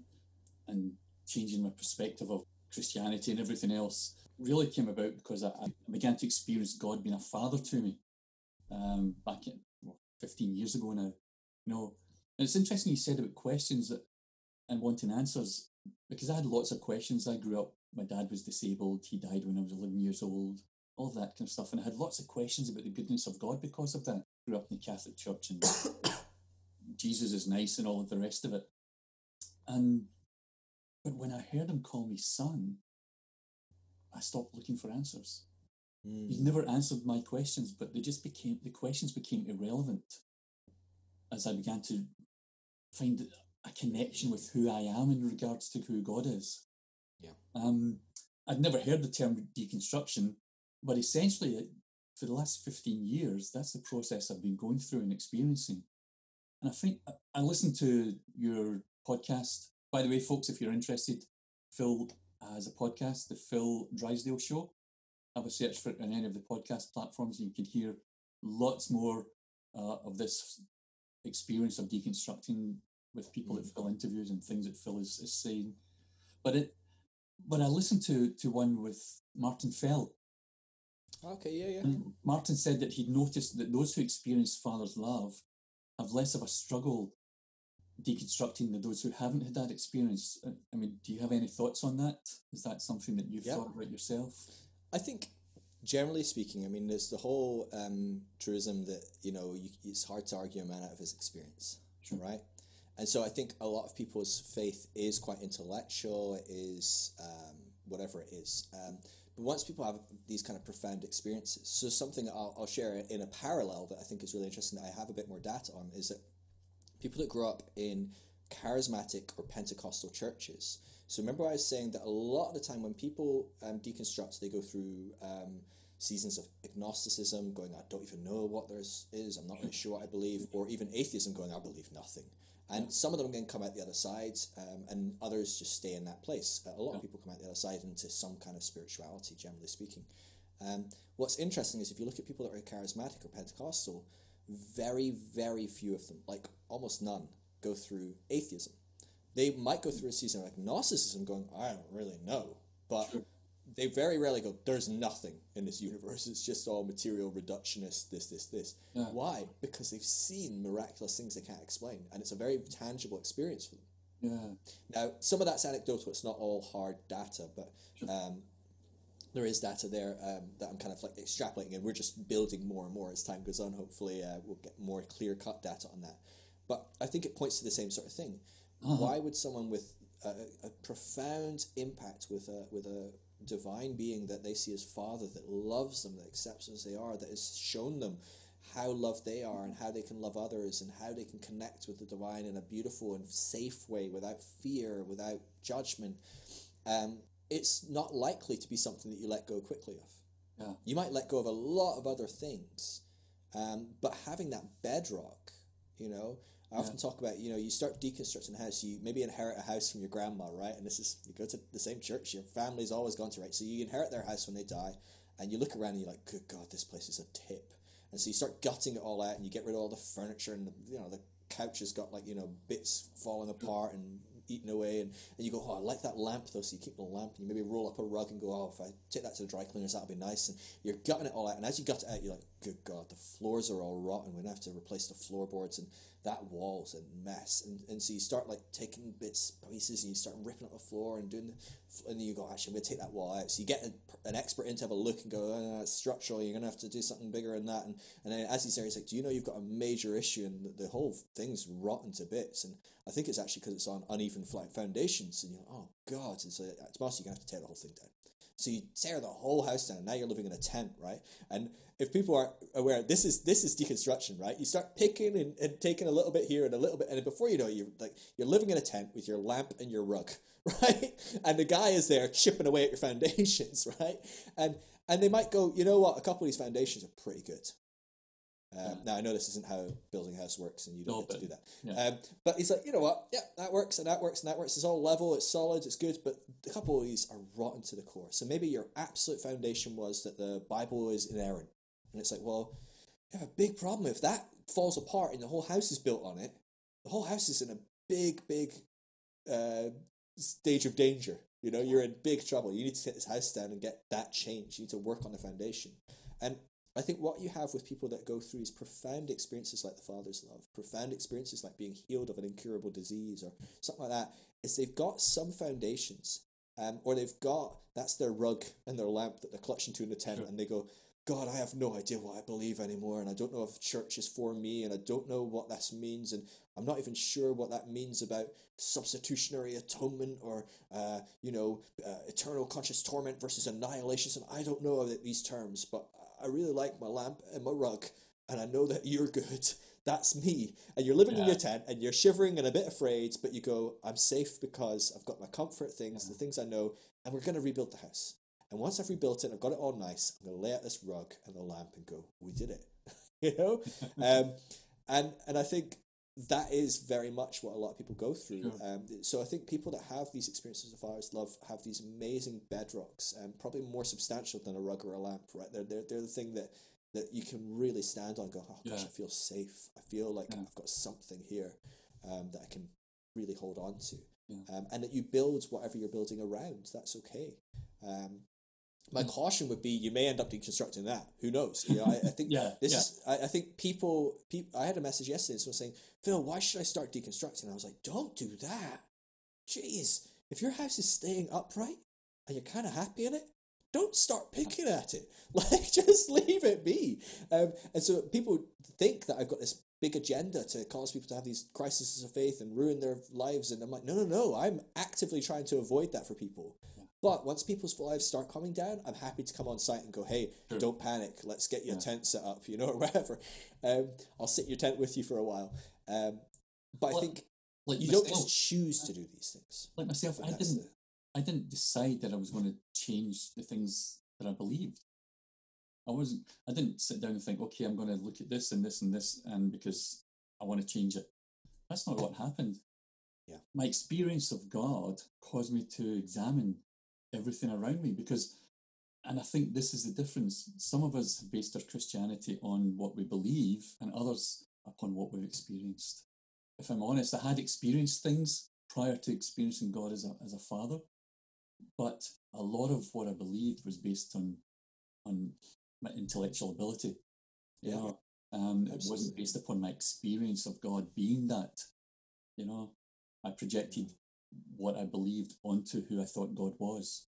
and changing my perspective of Christianity and everything else really came about because I, I began to experience God being a father to me um, back in, well, 15 years ago now. You know, and it's interesting you said about questions that and wanting answers because I had lots of questions. I grew up, my dad was disabled, he died when I was 11 years old, all that kind of stuff. And I had lots of questions about the goodness of God because of that. Grew up in the Catholic Church and <coughs> Jesus is nice and all of the rest of it. And but when I heard him call me son, I stopped looking for answers. He mm. never answered my questions, but they just became the questions became irrelevant as I began to find a connection with who I am in regards to who God is. Yeah. Um, I'd never heard the term deconstruction, but essentially, uh, for the last 15 years, that's the process I've been going through and experiencing. And I think I- I listened to your podcast. By the way, folks, if you're interested, Phil has a podcast, The Phil Drysdale Show. Have a search for it on any of the podcast platforms, and you can hear lots more uh, of this experience of deconstructing with people that Phil interviews and things that Phil is, is saying. But it, but I listened to to one with Martin Fell, Okay, yeah, yeah. and Martin said that he'd noticed that those who experience Father's love have less of a struggle deconstructing the those who haven't had that experience. Uh, I mean, do you have any thoughts on that? Is that something that you've Yeah. thought about yourself? I think, generally speaking, I mean, there's the whole um, truism that you know you, it's hard to argue a man out of his experience, right? And so I think a lot of people's faith is quite intellectual, it is um, whatever it is. Um, but once people have these kind of profound experiences, so something I'll, I'll share in a parallel that I think is really interesting that I have a bit more data on is that people that grow up in charismatic or Pentecostal churches. So remember, I was saying that a lot of the time when people um, deconstruct, they go through um, seasons of agnosticism, going, I don't even know what there is, I'm not really sure what I believe, or even atheism, going, I believe nothing. And some of them can come out the other side, um, and others just stay in that place. Uh, a lot of people come out the other side into some kind of spirituality, generally speaking. Um, what's interesting is if you look at people that are charismatic or Pentecostal, very, very few of them, like almost none, go through atheism. They might go through a season of agnosticism, going, I don't really know, but sure. they very rarely go, there's nothing in this universe. It's just all material reductionist, this, this, this. Yeah. Why? Because they've seen miraculous things they can't explain, and it's a very tangible experience for them. Yeah. Now, some of that's anecdotal. It's not all hard data, but sure. um, there is data there um, that I'm kind of like extrapolating, and we're just building more and more as time goes on. Hopefully, uh, we'll get more clear cut data on that. But I think it points to the same sort of thing. Uh-huh. Why would someone with a, a, profound impact with a with a divine being that they see as Father, that loves them, that accepts them as they are, that has shown them how loved they are and how they can love others and how they can connect with the divine in a beautiful and safe way without fear, without judgment. Um, it's not likely to be something that you let go quickly of. Yeah. You might let go of a lot of other things, um, but having that bedrock, you know, I often yeah. talk about, you know, you start deconstructing a house, you maybe inherit a house from your grandma, right? And this is, you go to the same church your family's always gone to, right? So you inherit their house when they die, and you look around and you're like, good God, this place is a tip. And so you start gutting it all out, and you get rid of all the furniture, and the, you know, the couch has got like, you know, bits falling apart and eaten away, and, and you go, oh, I like that lamp though, so you keep the lamp, and you maybe roll up a rug and go, oh, if I take that to the dry cleaners, that'll be nice, and you're gutting it all out, and as you gut it out, you're like, good God, the floors are all rotten, we're going to have to replace the floorboards, and that wall's a mess, and, and so you start like taking bits, pieces, and you start ripping up the floor and doing, the, and you go, actually, I'm going to take that wall out, so you get an, an expert in to have a look and go, oh, structural, you're going to have to do something bigger than that, and, and then as he's there, he's like, do you know you've got a major issue, and the, the whole thing's rotten to bits, and I think it's actually because it's on uneven flat foundations, and you're like, oh god, and so uh, it's mostly you're gonna have to tear the whole thing down. So you tear the whole house down. Now you're living in a tent, right? And if people are aware, this is this is deconstruction, right? You start picking and, and taking a little bit here and a little bit, and before you know it, you're like you're living in a tent with your lamp and your rug, <laughs> right? And the guy is there chipping away at your foundations, <laughs> right? And and they might go, you know what? A couple of these foundations are pretty good. Um. Now I know this isn't how building a house works, and you don't get to do that. Yeah. Um, but he's like, you know what? Yeah, that works, and that works, and that works. It's all level, it's solid, it's good. But a couple of these are rotten to the core. So maybe your absolute foundation was that the Bible is inerrant, and it's like, well, you have a big problem if that falls apart and the whole house is built on it. The whole house is in a big, big uh, stage of danger. You know, you're in big trouble. You need to take this house down and get that changed. You need to work on the foundation. And I think what you have with people that go through is profound experiences like the Father's love, profound experiences like being healed of an incurable disease or something like that, is they've got some foundations, um, or they've got that's their rug and their lamp that they're clutching to in the tent, sure. and they go, God, I have no idea what I believe anymore, and I don't know if church is for me, and I don't know what this means, and I'm not even sure what that means about substitutionary atonement or, uh, you know, uh, eternal conscious torment versus annihilation. I don't know these terms, but I really like my lamp and my rug, and I know that you're good. <laughs> That's me. And you're living yeah. in your tent and you're shivering and a bit afraid, but you go, I'm safe because I've got my comfort things, yeah. the things I know, and we're going to rebuild the house. And once I've rebuilt it, I've got it all nice, I'm going to lay out this rug and the lamp and go, we did it. <laughs> you know? <laughs> um, and, and I think that is very much what a lot of people go through. Sure. Um, so I think people that have these experiences of Father's love have these amazing bedrocks, and um, probably more substantial than a rug or a lamp. Right? They're they're, they're the thing that that you can really stand on. and Go, oh gosh, yeah. I feel safe. I feel like yeah. I've got something here um, that I can really hold on to, yeah. um, and that you build whatever you're building around. That's okay. My mm. caution would be you may end up deconstructing that. Who knows? You know, I, I think <laughs> yeah, this yeah. is. I, I, think people, people. I had a message yesterday. Someone saying, "Phil, why should I start deconstructing?" I was like, "Don't do that. Jeez, if your house is staying upright and you're kind of happy in it, don't start picking at it. <laughs> Like, just leave it be." Um, and so people think that I've got this big agenda to cause people to have these crises of faith and ruin their lives, and I'm like, no, no, no. I'm actively trying to avoid that for people. But once people's lives start coming down, I'm happy to come on site and go, hey, sure. don't panic. Let's get your yeah. tent set up, you know, <laughs> or whatever. Um, I'll sit your tent with you for a while. Um, but well, I think like You don't just choose to do these things. like myself, I didn't the- I didn't decide that I was going to change the things that I believed. I wasn't. I didn't sit down and think, okay, I'm going to look at this and this and this, and because I want to change it. That's not what happened. Yeah. My experience of God caused me to examine everything around me because, and I think this is the difference. Some of us have based our Christianity on what we believe, and others upon what we've experienced. If I'm honest, I had experienced things prior to experiencing God as a as a father, but a lot of what I believed was based on on my intellectual ability. Yeah. um, it wasn't based upon my experience of God being that. You know, I projected what I believed onto who I thought God was.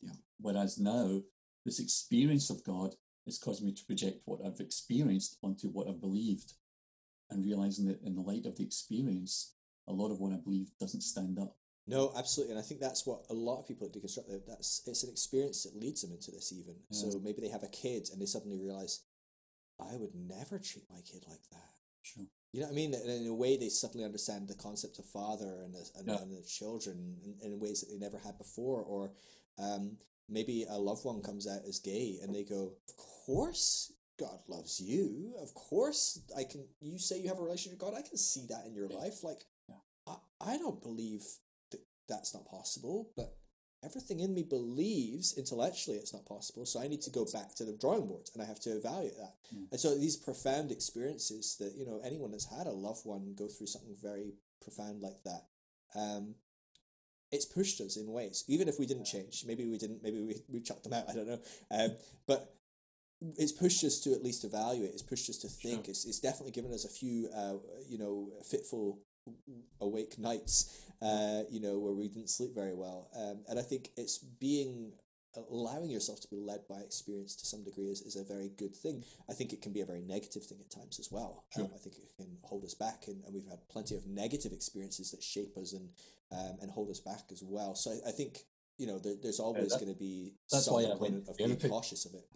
Yeah. Whereas now, this experience of God has caused me to project what I've experienced onto what I've believed, and realizing that in the light of the experience, a lot of what I believe doesn't stand up. No, absolutely, and I think that's what a lot of people at deconstruct. That's it's an experience that leads them into this. Even so, maybe they have a kid and they suddenly realize, I would never treat my kid like that. Sure. You know what I mean? And in a way, they suddenly understand the concept of father and the, and, Yeah. and the children in, in ways that they never had before. Or um, maybe a loved one comes out as gay and they go, "Of course, God loves you. Of course, I can. You say you have a relationship with God. I can see that in your life. Like, Yeah. I, I don't believe that that's not possible, but everything in me believes intellectually it's not possible. So I need to go back to the drawing board and I have to evaluate that. Mm. And so these profound experiences that you know anyone that's had a loved one go through something very profound like that, um, it's pushed us in ways. Even if we didn't change, maybe we didn't, maybe we we chucked them out. I don't know, um, but it's pushed us to at least evaluate. It's pushed us to think. Sure. It's it's definitely given us a few uh, you know fitful awake nights. Uh, you know where we didn't sleep very well, um, and I think it's being allowing yourself to be led by experience to some degree is, is a very good thing. I think it can be a very negative thing at times as well. Sure. Um, I think it can hold us back, and, and we've had plenty of negative experiences that shape us and um, and hold us back as well. So I, I think you know there, there's always that- going to be that's some why component of being cautious of it.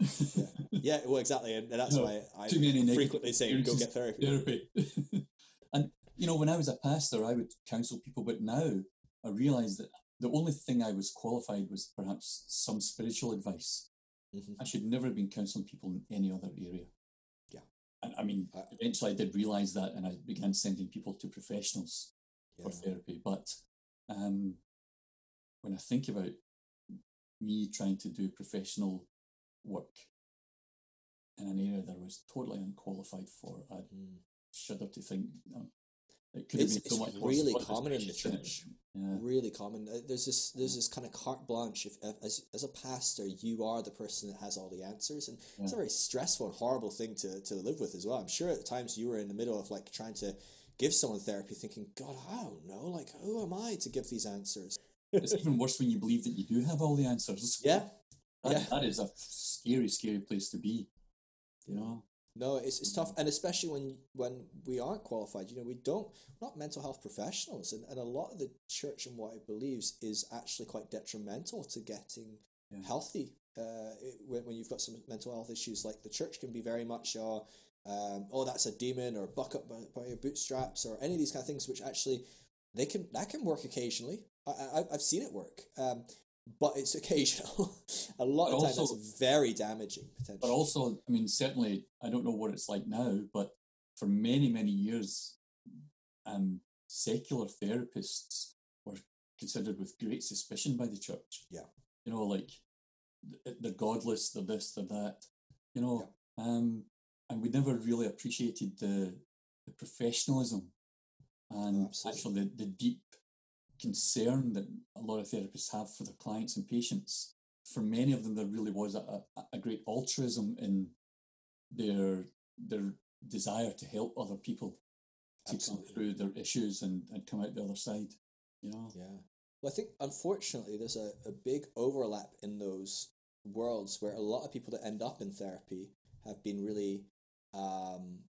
Yeah, yeah, well, exactly, and, and that's <laughs> No, why I too many negative frequently say go get therapy. therapy. <laughs> and you know, when I was a pastor, I would counsel people, but now I realise that the only thing I was qualified was perhaps some spiritual advice. Mhm. I should never have been counselling people in any other area. Yeah. And I mean, I- eventually I did realise that, and I began sending people to professionals for therapy. But um, when I think about me trying to do professional work in an area that I was totally unqualified for, I Mm. shudder to think um, it could have It's, been so it's much really common in the gracious in it. church. Yeah. really common. Uh, There's this there's this kind of carte blanche. If as as a pastor, you are the person that has all the answers, and it's a very stressful and horrible thing to to live with as well. I'm sure at times you were in the middle of like trying to give someone therapy, thinking, God, I don't know, like who am I to give these answers? It's even worse when you believe that you do have all the answers. Yeah, That, yeah. that is a scary, scary place to be. You know? No, it's, it's tough, and especially when when we aren't qualified. You know, we don't we're not mental health professionals, and, and a lot of the church and what it believes is actually quite detrimental to getting Yeah. healthy. Uh, it- when, when you've got some mental health issues, like the church can be very much, uh, um, oh, that's a demon, or buck up by, by your bootstraps, or any of these kind of things, which actually they can that can work occasionally. I, I I've seen it work. Um, but it's occasional. <laughs> a lot But of times also- that's very damaging potentially. But also, I mean, certainly, I don't know what it's like now, but for many, many years, um, secular therapists were considered with great suspicion by the church. Yeah. You know, like th- they're godless, they're this, they're that. You know, um, and we never really appreciated the the professionalism and absolutely. actually the, the deep concern that a lot of therapists have for their clients and patients. For many of them, there really was a, a, great altruism in their their desire to help other people to Absolutely. come through their issues and, and come out the other side. You know, Yeah. Well, I think unfortunately there's a, a big overlap in those worlds where a lot of people that end up in therapy have been really, um,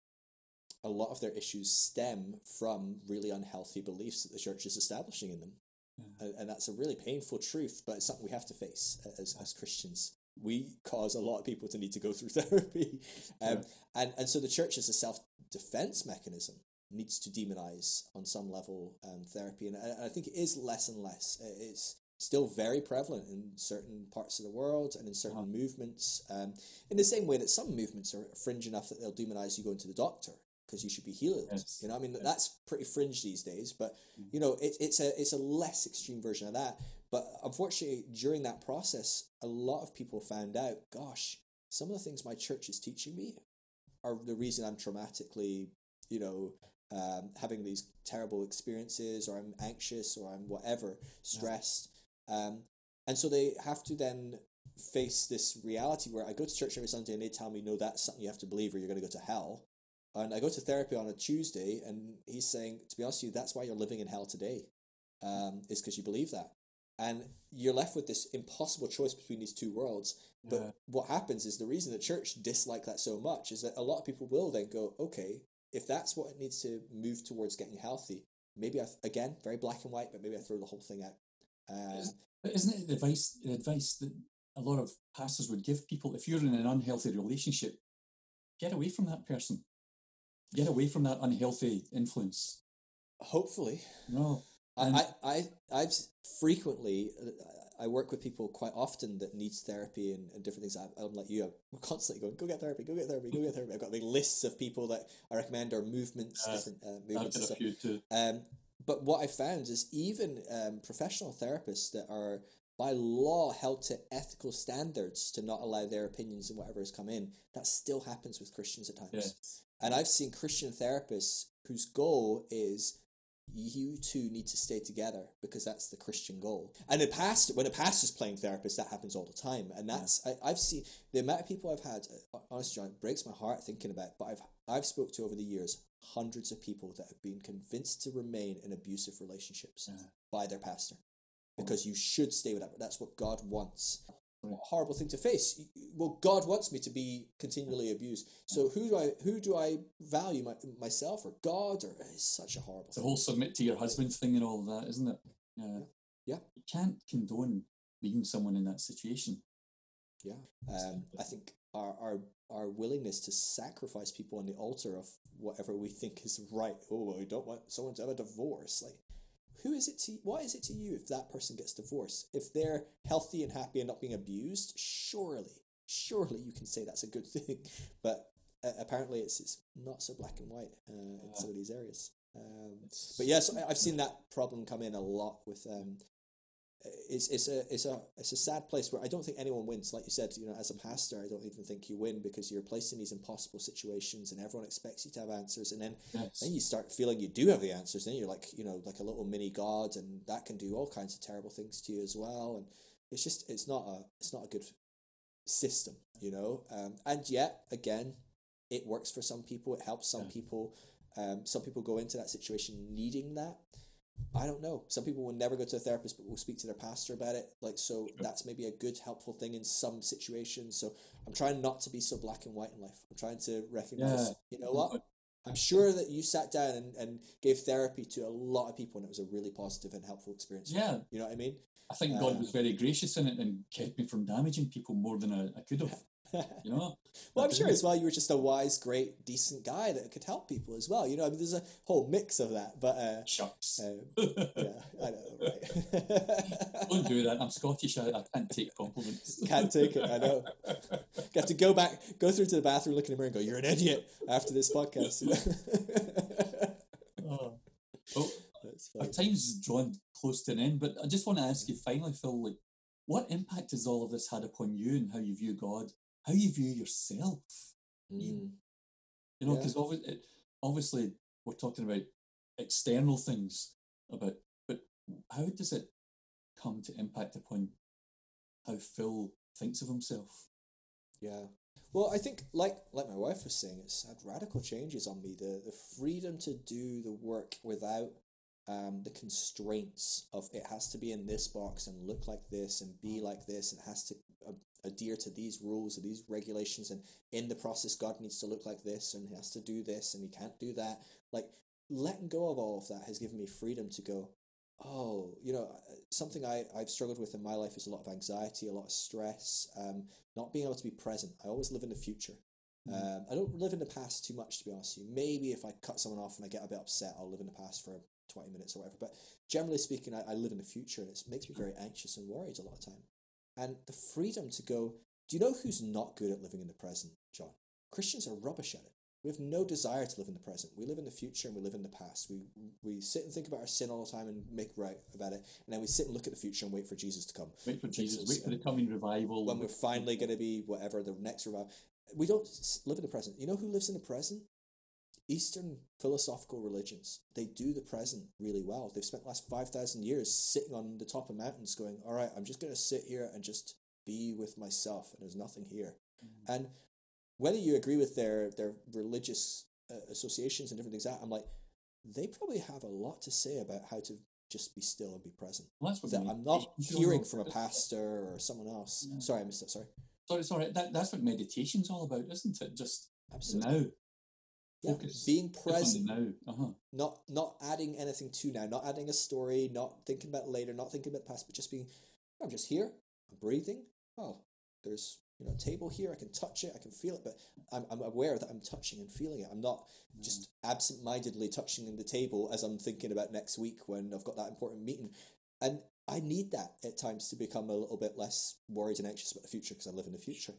a lot of their issues stem from really unhealthy beliefs that the church is establishing in them. Yeah. And, and that's a really painful truth, but it's something we have to face as, as Christians. We cause a lot of people to need to go <laughs> through therapy. Um, and, and so the church is a self defense mechanism needs to demonize on some level um, therapy, and I, I think it is less and less. It's still very prevalent in certain parts of the world and in certain Uh-huh. movements. Um, in the same way that some movements are fringe enough that they'll demonize you going to the doctor because you should be healed. Yes. You know, I mean Yes. that's pretty fringe these days. But Mm. you know, it, it's a it's a less extreme version of that. But unfortunately, during that process, a lot of people found out, gosh, some of the things my church is teaching me are the reason I'm traumatically, you know, um, having these terrible experiences, or I'm anxious, or I'm whatever, stressed. Um, and so they have to then face this reality where I go to church every Sunday and they tell me, no, that's something you have to believe or you're going to go to hell. And I go to therapy on a Tuesday and he's saying, to be honest with you, that's why you're living in hell today, um, is because you believe that. And you're left with this impossible choice between these two worlds. But Yeah. what happens is the reason the church dislike that so much is that a lot of people will then go, okay, if that's what it needs to move towards getting healthy, maybe I, again, very black and white, but maybe I throw the whole thing out. Um, But isn't it the advice, the advice that a lot of pastors would give people? If you're in an unhealthy relationship, get away from that person. Get away from that unhealthy influence. hopefully, No. I, And- I, I, I've frequently, I work with people quite often that needs therapy and, and different things. I'm, I'm like you, I'm constantly going, go get therapy, go get therapy, go get therapy. I've got big lists of people that I recommend or movements, Uh, different uh, I've movements got a few too. Um, but what I found is even um, professional therapists that are by law held to ethical standards to not allow their opinions and whatever has come in, that still happens with Christians at times. Yes. And I've seen Christian therapists whose goal is you two need to stay together because that's the Christian goal. And a pastor, when a pastor's playing therapist, that happens all the time. And that's I, I've seen the amount of people I've had. uh, Honestly, John, it breaks my heart thinking about. it, But I've I've spoke to over the years hundreds of people that have been convinced to remain in abusive relationships Yeah. by their pastor because you should stay with that. That's what God wants. Horrible thing to face. Well, God wants me to be continually abused. So who do I who do I value my, myself or God or it's such a horrible The thing. whole submit to your husband thing and all of that, isn't it? Yeah. Yeah. You can't condone leaving someone in that situation. Yeah, um, I think our, our our willingness to sacrifice people on the altar of whatever we think is right. Oh, I don't want someone to have a divorce. Like, who is it to? What is it to you if that person gets divorced? If they're healthy and happy and not being abused, surely, surely you can say that's a good <laughs> thing. But uh, apparently, it's it's not so black and white uh, in some of these areas. Um, but yes, I I've seen that problem come in a lot with um, it's it's a it's a it's a sad place where I don't think anyone wins. Like you said, you know, as a pastor, I don't even think you win because you're placed in these impossible situations, and everyone expects you to have answers, and then Yes. then you start feeling you do have the answers. Then you're like you know like a little mini god, and that can do all kinds of terrible things to you as well. And it's just it's not a it's not a good system, you know. Um, and yet again, it works for some people. It helps some Yeah. people. Um, some people go into that situation needing that. I don't know. Some people will never go to a therapist, but will speak to their pastor about it. Like, so that's maybe a good, helpful thing in some situations. So I'm trying not to be so black and white in life. I'm trying to recognize, Yeah. you know what? I'm sure that you sat down and, and gave therapy to a lot of people and it was a really positive and helpful experience. Yeah. You know what I mean? I think God Uh, was very gracious in it and kept me from damaging people more than I, I could have. <laughs> You know? Well, I'm sure as well you were just a wise, great, decent guy that could help people as well. You know, I mean, there's a whole mix of that. But uh, Shucks. um, <laughs> yeah, I know, right? <laughs> Don't do that. I'm Scottish. I, I can't take compliments. Can't take it. I know. You have to go back, go through to the bathroom, look in the mirror, and go, "You're an idiot." After this podcast, Oh. Well, That's our time's drawn close to an end, but I just want to ask you finally, Phil, like, what impact has all of this had upon you and how you view God, how you view yourself? Mm, You know, Yeah. because obviously, obviously we're talking about external things, about, but how does it come to impact upon how Phil thinks of himself? yeah. Well, I think, like like my wife was saying, it's had radical changes on me. The the freedom to do the work without um, the constraints of it has to be in this box and look like this and be like this. It has to uh, adhere to these rules or these regulations, and in the process, God needs to look like this and he has to do this and he can't do that. Like letting go of all of that has given me freedom to go. Oh, you know, something I, I've struggled with in my life is a lot of anxiety, a lot of stress, um, not being able to be present. I always live in the future. Mm. Um, I don't live in the past too much, to be honest with you. Maybe if I cut someone off and I get a bit upset, I'll live in the past for 20 minutes or whatever. But generally speaking, I, I live in the future and it makes me very anxious and worried a lot of time. And the freedom to go, do you know who's not good at living in the present, John? Christians are rubbish at it. We have no desire to live in the present. We live in the future and we live in the past. We we sit and think about our sin all the time and make right about it, and then we sit and look at the future and wait for Jesus to come. Wait for Jesus. us, Wait for the coming revival. When we're finally going to be whatever the next revival. We don't live in the present. You know who lives in the present? Eastern philosophical religions. They do the present really well. They've spent the last 5,000 years sitting on the top of mountains going, all right, I'm just going to sit here and just be with myself, and there's nothing here. Mm-hmm. And whether you agree with their their religious uh, associations and different things, that I'm like, they probably have a lot to say about how to just be still and be present. Well, that's what That I'm not hearing from a pastor or someone else. Yeah. Sorry, I missed that. Sorry. Sorry, sorry. That, that's what meditation's all about, isn't it? Just Absolutely. now. Yeah, Focus. being present, now. Uh-huh. not not adding anything to now, not adding a story, not thinking about later, not thinking about the past, but just being, I'm just here, I'm breathing. Oh, there's you know a table here, I can touch it, I can feel it, but I'm I'm aware that I'm touching and feeling it. I'm not just absent-mindedly touching the table as I'm thinking about next week when I've got that important meeting, and I need that at times to become a little bit less worried and anxious about the future because I live in the future,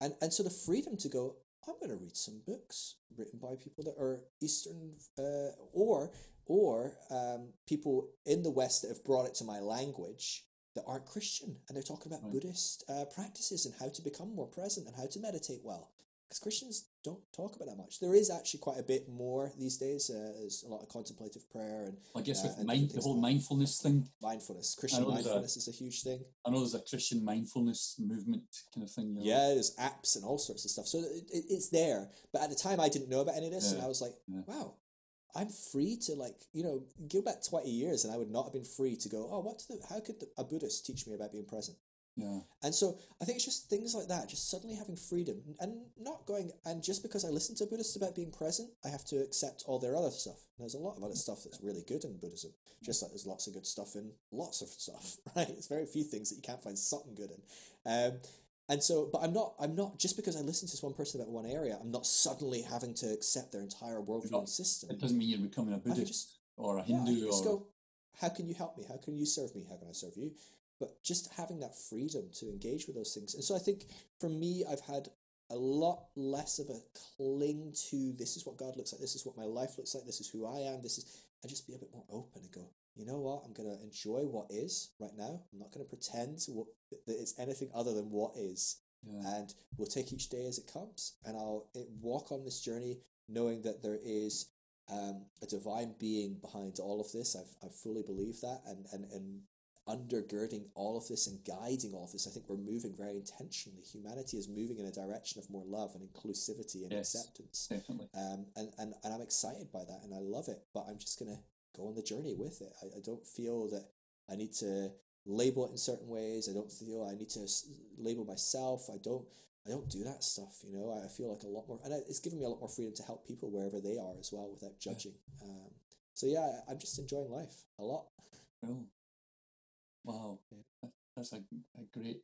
and and so the freedom to go, I'm going to read some books written by people that are Eastern uh, or or um, people in the West that have brought it to my language that aren't Christian, and they're talking about Right. Buddhist uh, practices and how to become more present and how to meditate well. Because Christians don't talk about that much. There is actually quite a bit more these days. Uh, there's a lot of contemplative prayer and I guess Uh, with and mind, the whole like mindfulness thing, mindfulness. Christian there's a- mindfulness is a huge thing. I know there's a Christian mindfulness movement kind of thing. You know? Yeah, there's apps and all sorts of stuff. So it, it, it's there. But at the time, I didn't know about any of this, and I was like, yeah. wow, I'm free to like, you know, go back 20 years, and I would not have been free to go, oh, what? The, how could the, a Buddhist teach me about being present? Yeah. And so I think it's just things like that, just suddenly having freedom and not going, and just because I listen to Buddhists about being present, I have to accept all their other stuff. And there's a lot of other stuff that's really good in Buddhism, just like there's lots of good stuff in lots of stuff, <laughs> right? There's very few things that you can't find something good in. Um, and so, but I'm not, I'm not, just because I listen to this one person about one area, I'm not suddenly having to accept their entire worldview and system. It doesn't mean you're becoming a Buddhist just or a Hindu just or go, how can you help me? How can you serve me? How can I serve you? But just having that freedom to engage with those things. And so I think for me, I've had a lot less of a cling to this is what God looks like, this is what my life looks like, this is who I am, this is, and just be a bit more open and go, you know what, I'm going to enjoy what is right now. I'm not going to pretend what, that it's anything other than what is. Yeah. and we'll take each day as it comes. And i'll eh, walk on this journey knowing that there is um, a divine being behind all of this. I've, I've fully believe that. And, and, and undergirding all of this and guiding all of this. I think we're moving very intentionally. Humanity is moving in a direction of more love and inclusivity and Yes. acceptance. definitely. um, and, and, and i'm excited by that and i love it but i'm just going to go on the journey with it. I, I don't feel that i need to label it in certain ways. I don't feel i need to s- label myself. I don't i don't do that stuff you know? I feel like a lot more and it's given me a lot more freedom to help people wherever they are as well without judging. Um, so yeah i'm just enjoying life a lot. Well, wow, that's a, a great,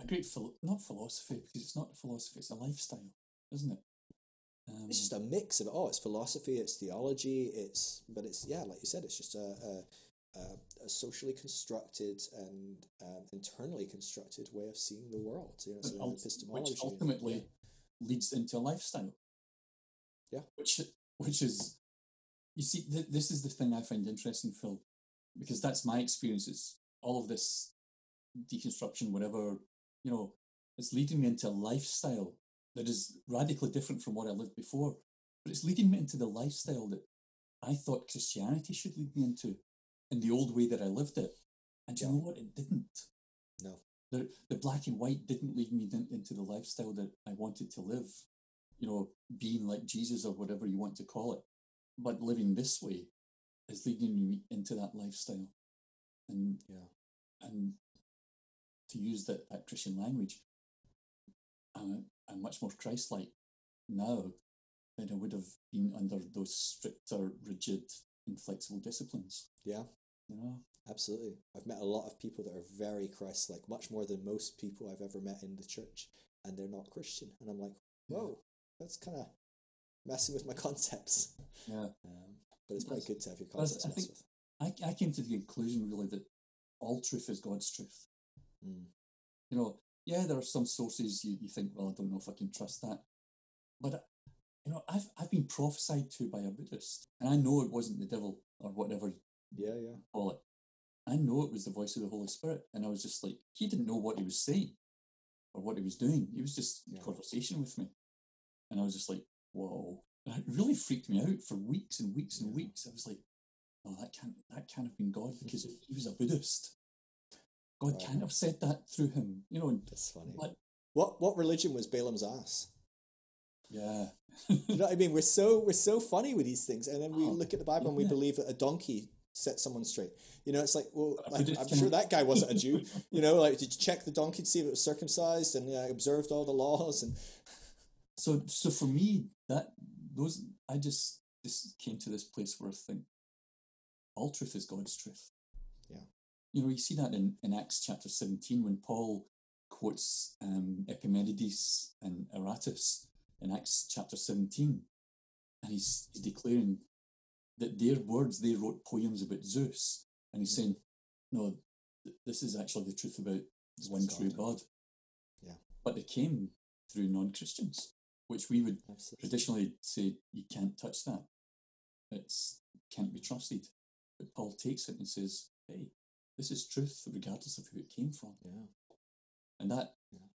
a great philo- not philosophy because it's not a philosophy; it's a lifestyle, isn't it? Um, it's just a mix of it all it's philosophy it's theology it's but it's yeah like you said it's just a, a, a, socially constructed and um, internally constructed way of seeing the world you know so epistemology which ultimately yeah. leads into a lifestyle. Yeah. Which which is, you see, th- this is the thing I find interesting, Phil, because that's my experience. experiences. All of this deconstruction, whatever, you know, it's leading me into a lifestyle that is radically different from what I lived before. But it's leading me into the lifestyle that I thought Christianity should lead me into in the old way that I lived it. And do you know what? It didn't. No. The, the black and white didn't lead me into the lifestyle that I wanted to live, you know, being like Jesus or whatever you want to call it. But living this way is leading me into that lifestyle. And Yeah. and to use that, that Christian language, I'm, I'm much more Christ like now than I would have been under those stricter, rigid, inflexible disciplines. yeah You know? absolutely i've met a lot of people that are very christ-like much more than most people i've ever met in the church and they're not christian and i'm like whoa, that's kind of messing with my <laughs> concepts. Yeah. Um, but it's That's- good to have your concepts I messed think with. I, I came to the conclusion really that all truth is God's truth. Mm. You know, yeah, there are some sources you, you think, well, I don't know if I can trust that. But, you know, I've, I've been prophesied to by a Buddhist, and I know it wasn't the devil or whatever you Yeah, yeah. call it. I know it was the voice of the Holy Spirit. And I was just like, he didn't know what he was saying or what he was doing. He was just in Yeah. conversation with me. And I was just like, whoa. And it really freaked me out for weeks and weeks and weeks. I was like, "Oh, that can't that can't have been God because <laughs> he was a Buddhist. God Right. can't have said that through him. You know, That's funny. What? What what religion was Balaam's ass? yeah. You know what I mean? We're so we're so funny with these things, and then we Oh, look at the Bible and we believe that a donkey set someone straight. You know, it's like, well, like, I'm sure that guy wasn't a Jew. <laughs> You know, like, did you check the donkey to see if it was circumcised and uh, observed all the laws? And So so for me, that those I just just came to this place where I think all truth is God's truth. Yeah. You know, you see that in, in Acts chapter 17 when Paul quotes um, Epimenides and Aratus in Acts chapter 17. And he's, he's declaring that their words, they wrote poems about Zeus. And he's saying, no, th- this is actually the truth about the one true God. God. Yeah. But they came through non Christians, which we would Absolutely. traditionally say you can't touch that. It's can't be trusted. But Paul takes it and says, "Hey, this is truth, regardless of who it came from." Yeah. And that Yeah.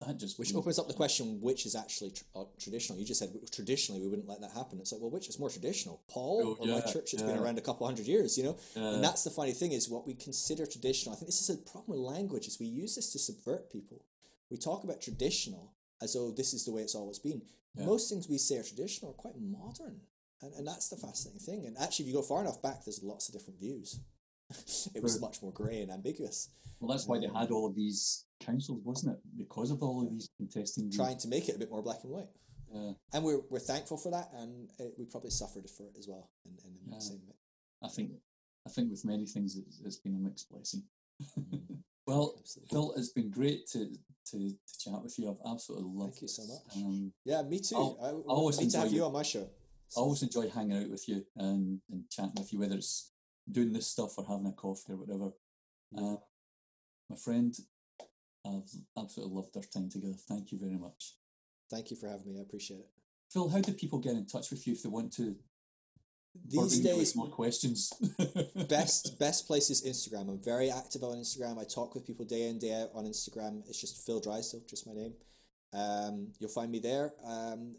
that just Which opens up the question: which is actually tr- uh, traditional? You just said traditionally we wouldn't let that happen. It's like, well, which is more traditional, Paul Oh, or my church that's been around a couple hundred years? You know, and that's the funny thing is what we consider traditional. I think this is a problem with language: is we use this to subvert people. We talk about traditional as though this is the way it's always been. Yeah. Most things we say are traditional are quite modern, and and that's the fascinating thing. And actually, if you go far enough back, there's lots of different views. <laughs> it was much more grey and ambiguous. well, that's why they had all of these councils, wasn't it? Because of all of these contesting views. Trying to make it a bit more black and white. Uh, and we're we're thankful for that, and uh we probably suffered for it as well. In, Yeah. the same. I think I think with many things, it's, it's been a mixed blessing. <laughs> well, Absolutely. Phil, it's been great to, to, to chat with you. I've absolutely loved Thank you so much. Um, Yeah, me too. I'll- I, I'll always I need to have enjoy you on my show. I always enjoy hanging out with you and, and chatting with you, whether it's doing this stuff or having a coffee or whatever. Uh, my friend, I've absolutely loved our time together. Thank you very much. thank you for having me. I appreciate it. Phil, how do people get in touch with you if they want to? These burden you with days, more questions. <laughs> best best place is Instagram. I'm very active on Instagram. I talk with people day in day out on Instagram. It's just Phil Drysdale, just my name. Um, you'll find me there. Um,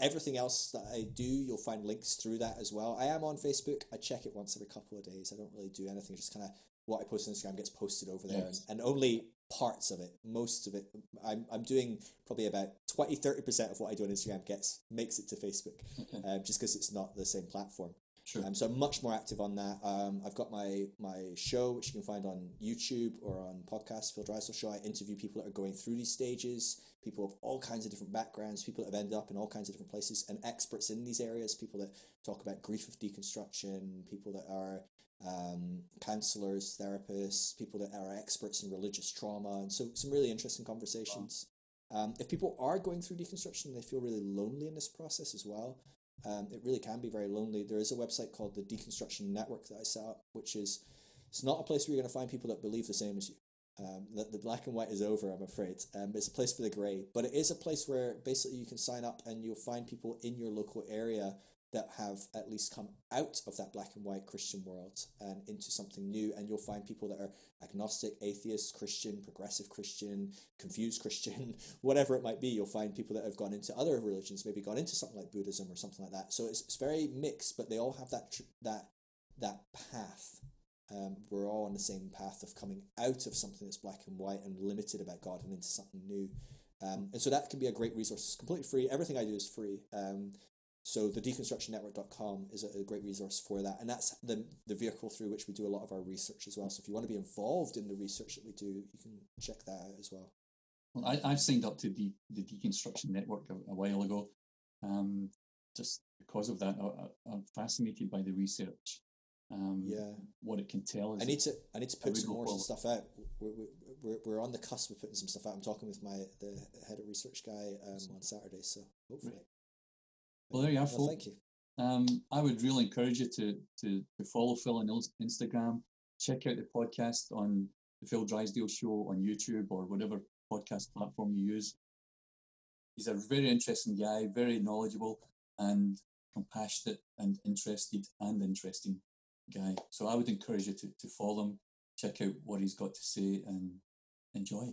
everything else that I do, you'll find links through that as well. I am on Facebook. I check it once every couple of days. I don't really do anything. Just kind of what I post on Instagram gets posted over there, Yes. and, and only parts of it. Most of it, I'm I'm doing probably about 20 30 percent of what I do on Instagram gets makes it to Facebook, okay, um, just because it's not the same platform. sure. Um, so I'm much more active on that. Um, I've got my my show, which you can find on YouTube or on podcast, Phil Drysdale Show. I interview people that are going through these stages, people of all kinds of different backgrounds, people that have ended up in all kinds of different places, and experts in these areas, people that talk about grief of deconstruction, people that are um, counselors, therapists, people that are experts in religious trauma, and so some really interesting conversations. Um, if people are going through deconstruction and they feel really lonely in this process as well, um, it really can be very lonely. There is a website called the Deconstruction Network that I set up, which is it's not a place where you're going to find people that believe the same as you. Um, the, the black and white is over, I'm afraid. Um, it's a place for the grey, but it is a place where basically you can sign up and you'll find people in your local area that have at least come out of that black and white Christian world and into something new. And you'll find people that are agnostic, atheist, Christian, progressive Christian, confused Christian, <laughs> whatever it might be. You'll find people that have gone into other religions, maybe gone into something like Buddhism or something like that. So it's, it's very mixed, but they all have that that that path. Um, we're all on the same path of coming out of something that's black and white and limited about God and into something new. Um, and so that can be a great resource. It's completely free. Everything I do is free. Um, so the deconstructionnetwork.com is a, a great resource for that. And that's the, the vehicle through which we do a lot of our research as well. So if you want to be involved in the research that we do, you can check that out as well. Well, I, I signed up to the, the Deconstruction Network a, a while ago, um, just because of that. I, I'm fascinated by the research. um, Yeah. what it can tell us. I need to I need to put some more forward. stuff out. We're, we're, we're on the cusp of putting some stuff out. I'm talking with my the head of research guy um, on Saturday, so hopefully. Well, there you are, Well, Phil. thank you. Um, I would really encourage you to, to, to follow Phil on Instagram. Check out the podcast on the Phil Drysdale Show on YouTube or whatever podcast platform you use. He's a very interesting guy, very knowledgeable and compassionate and interested and interesting guy. So I would encourage you to, to follow him, check out what he's got to say and enjoy.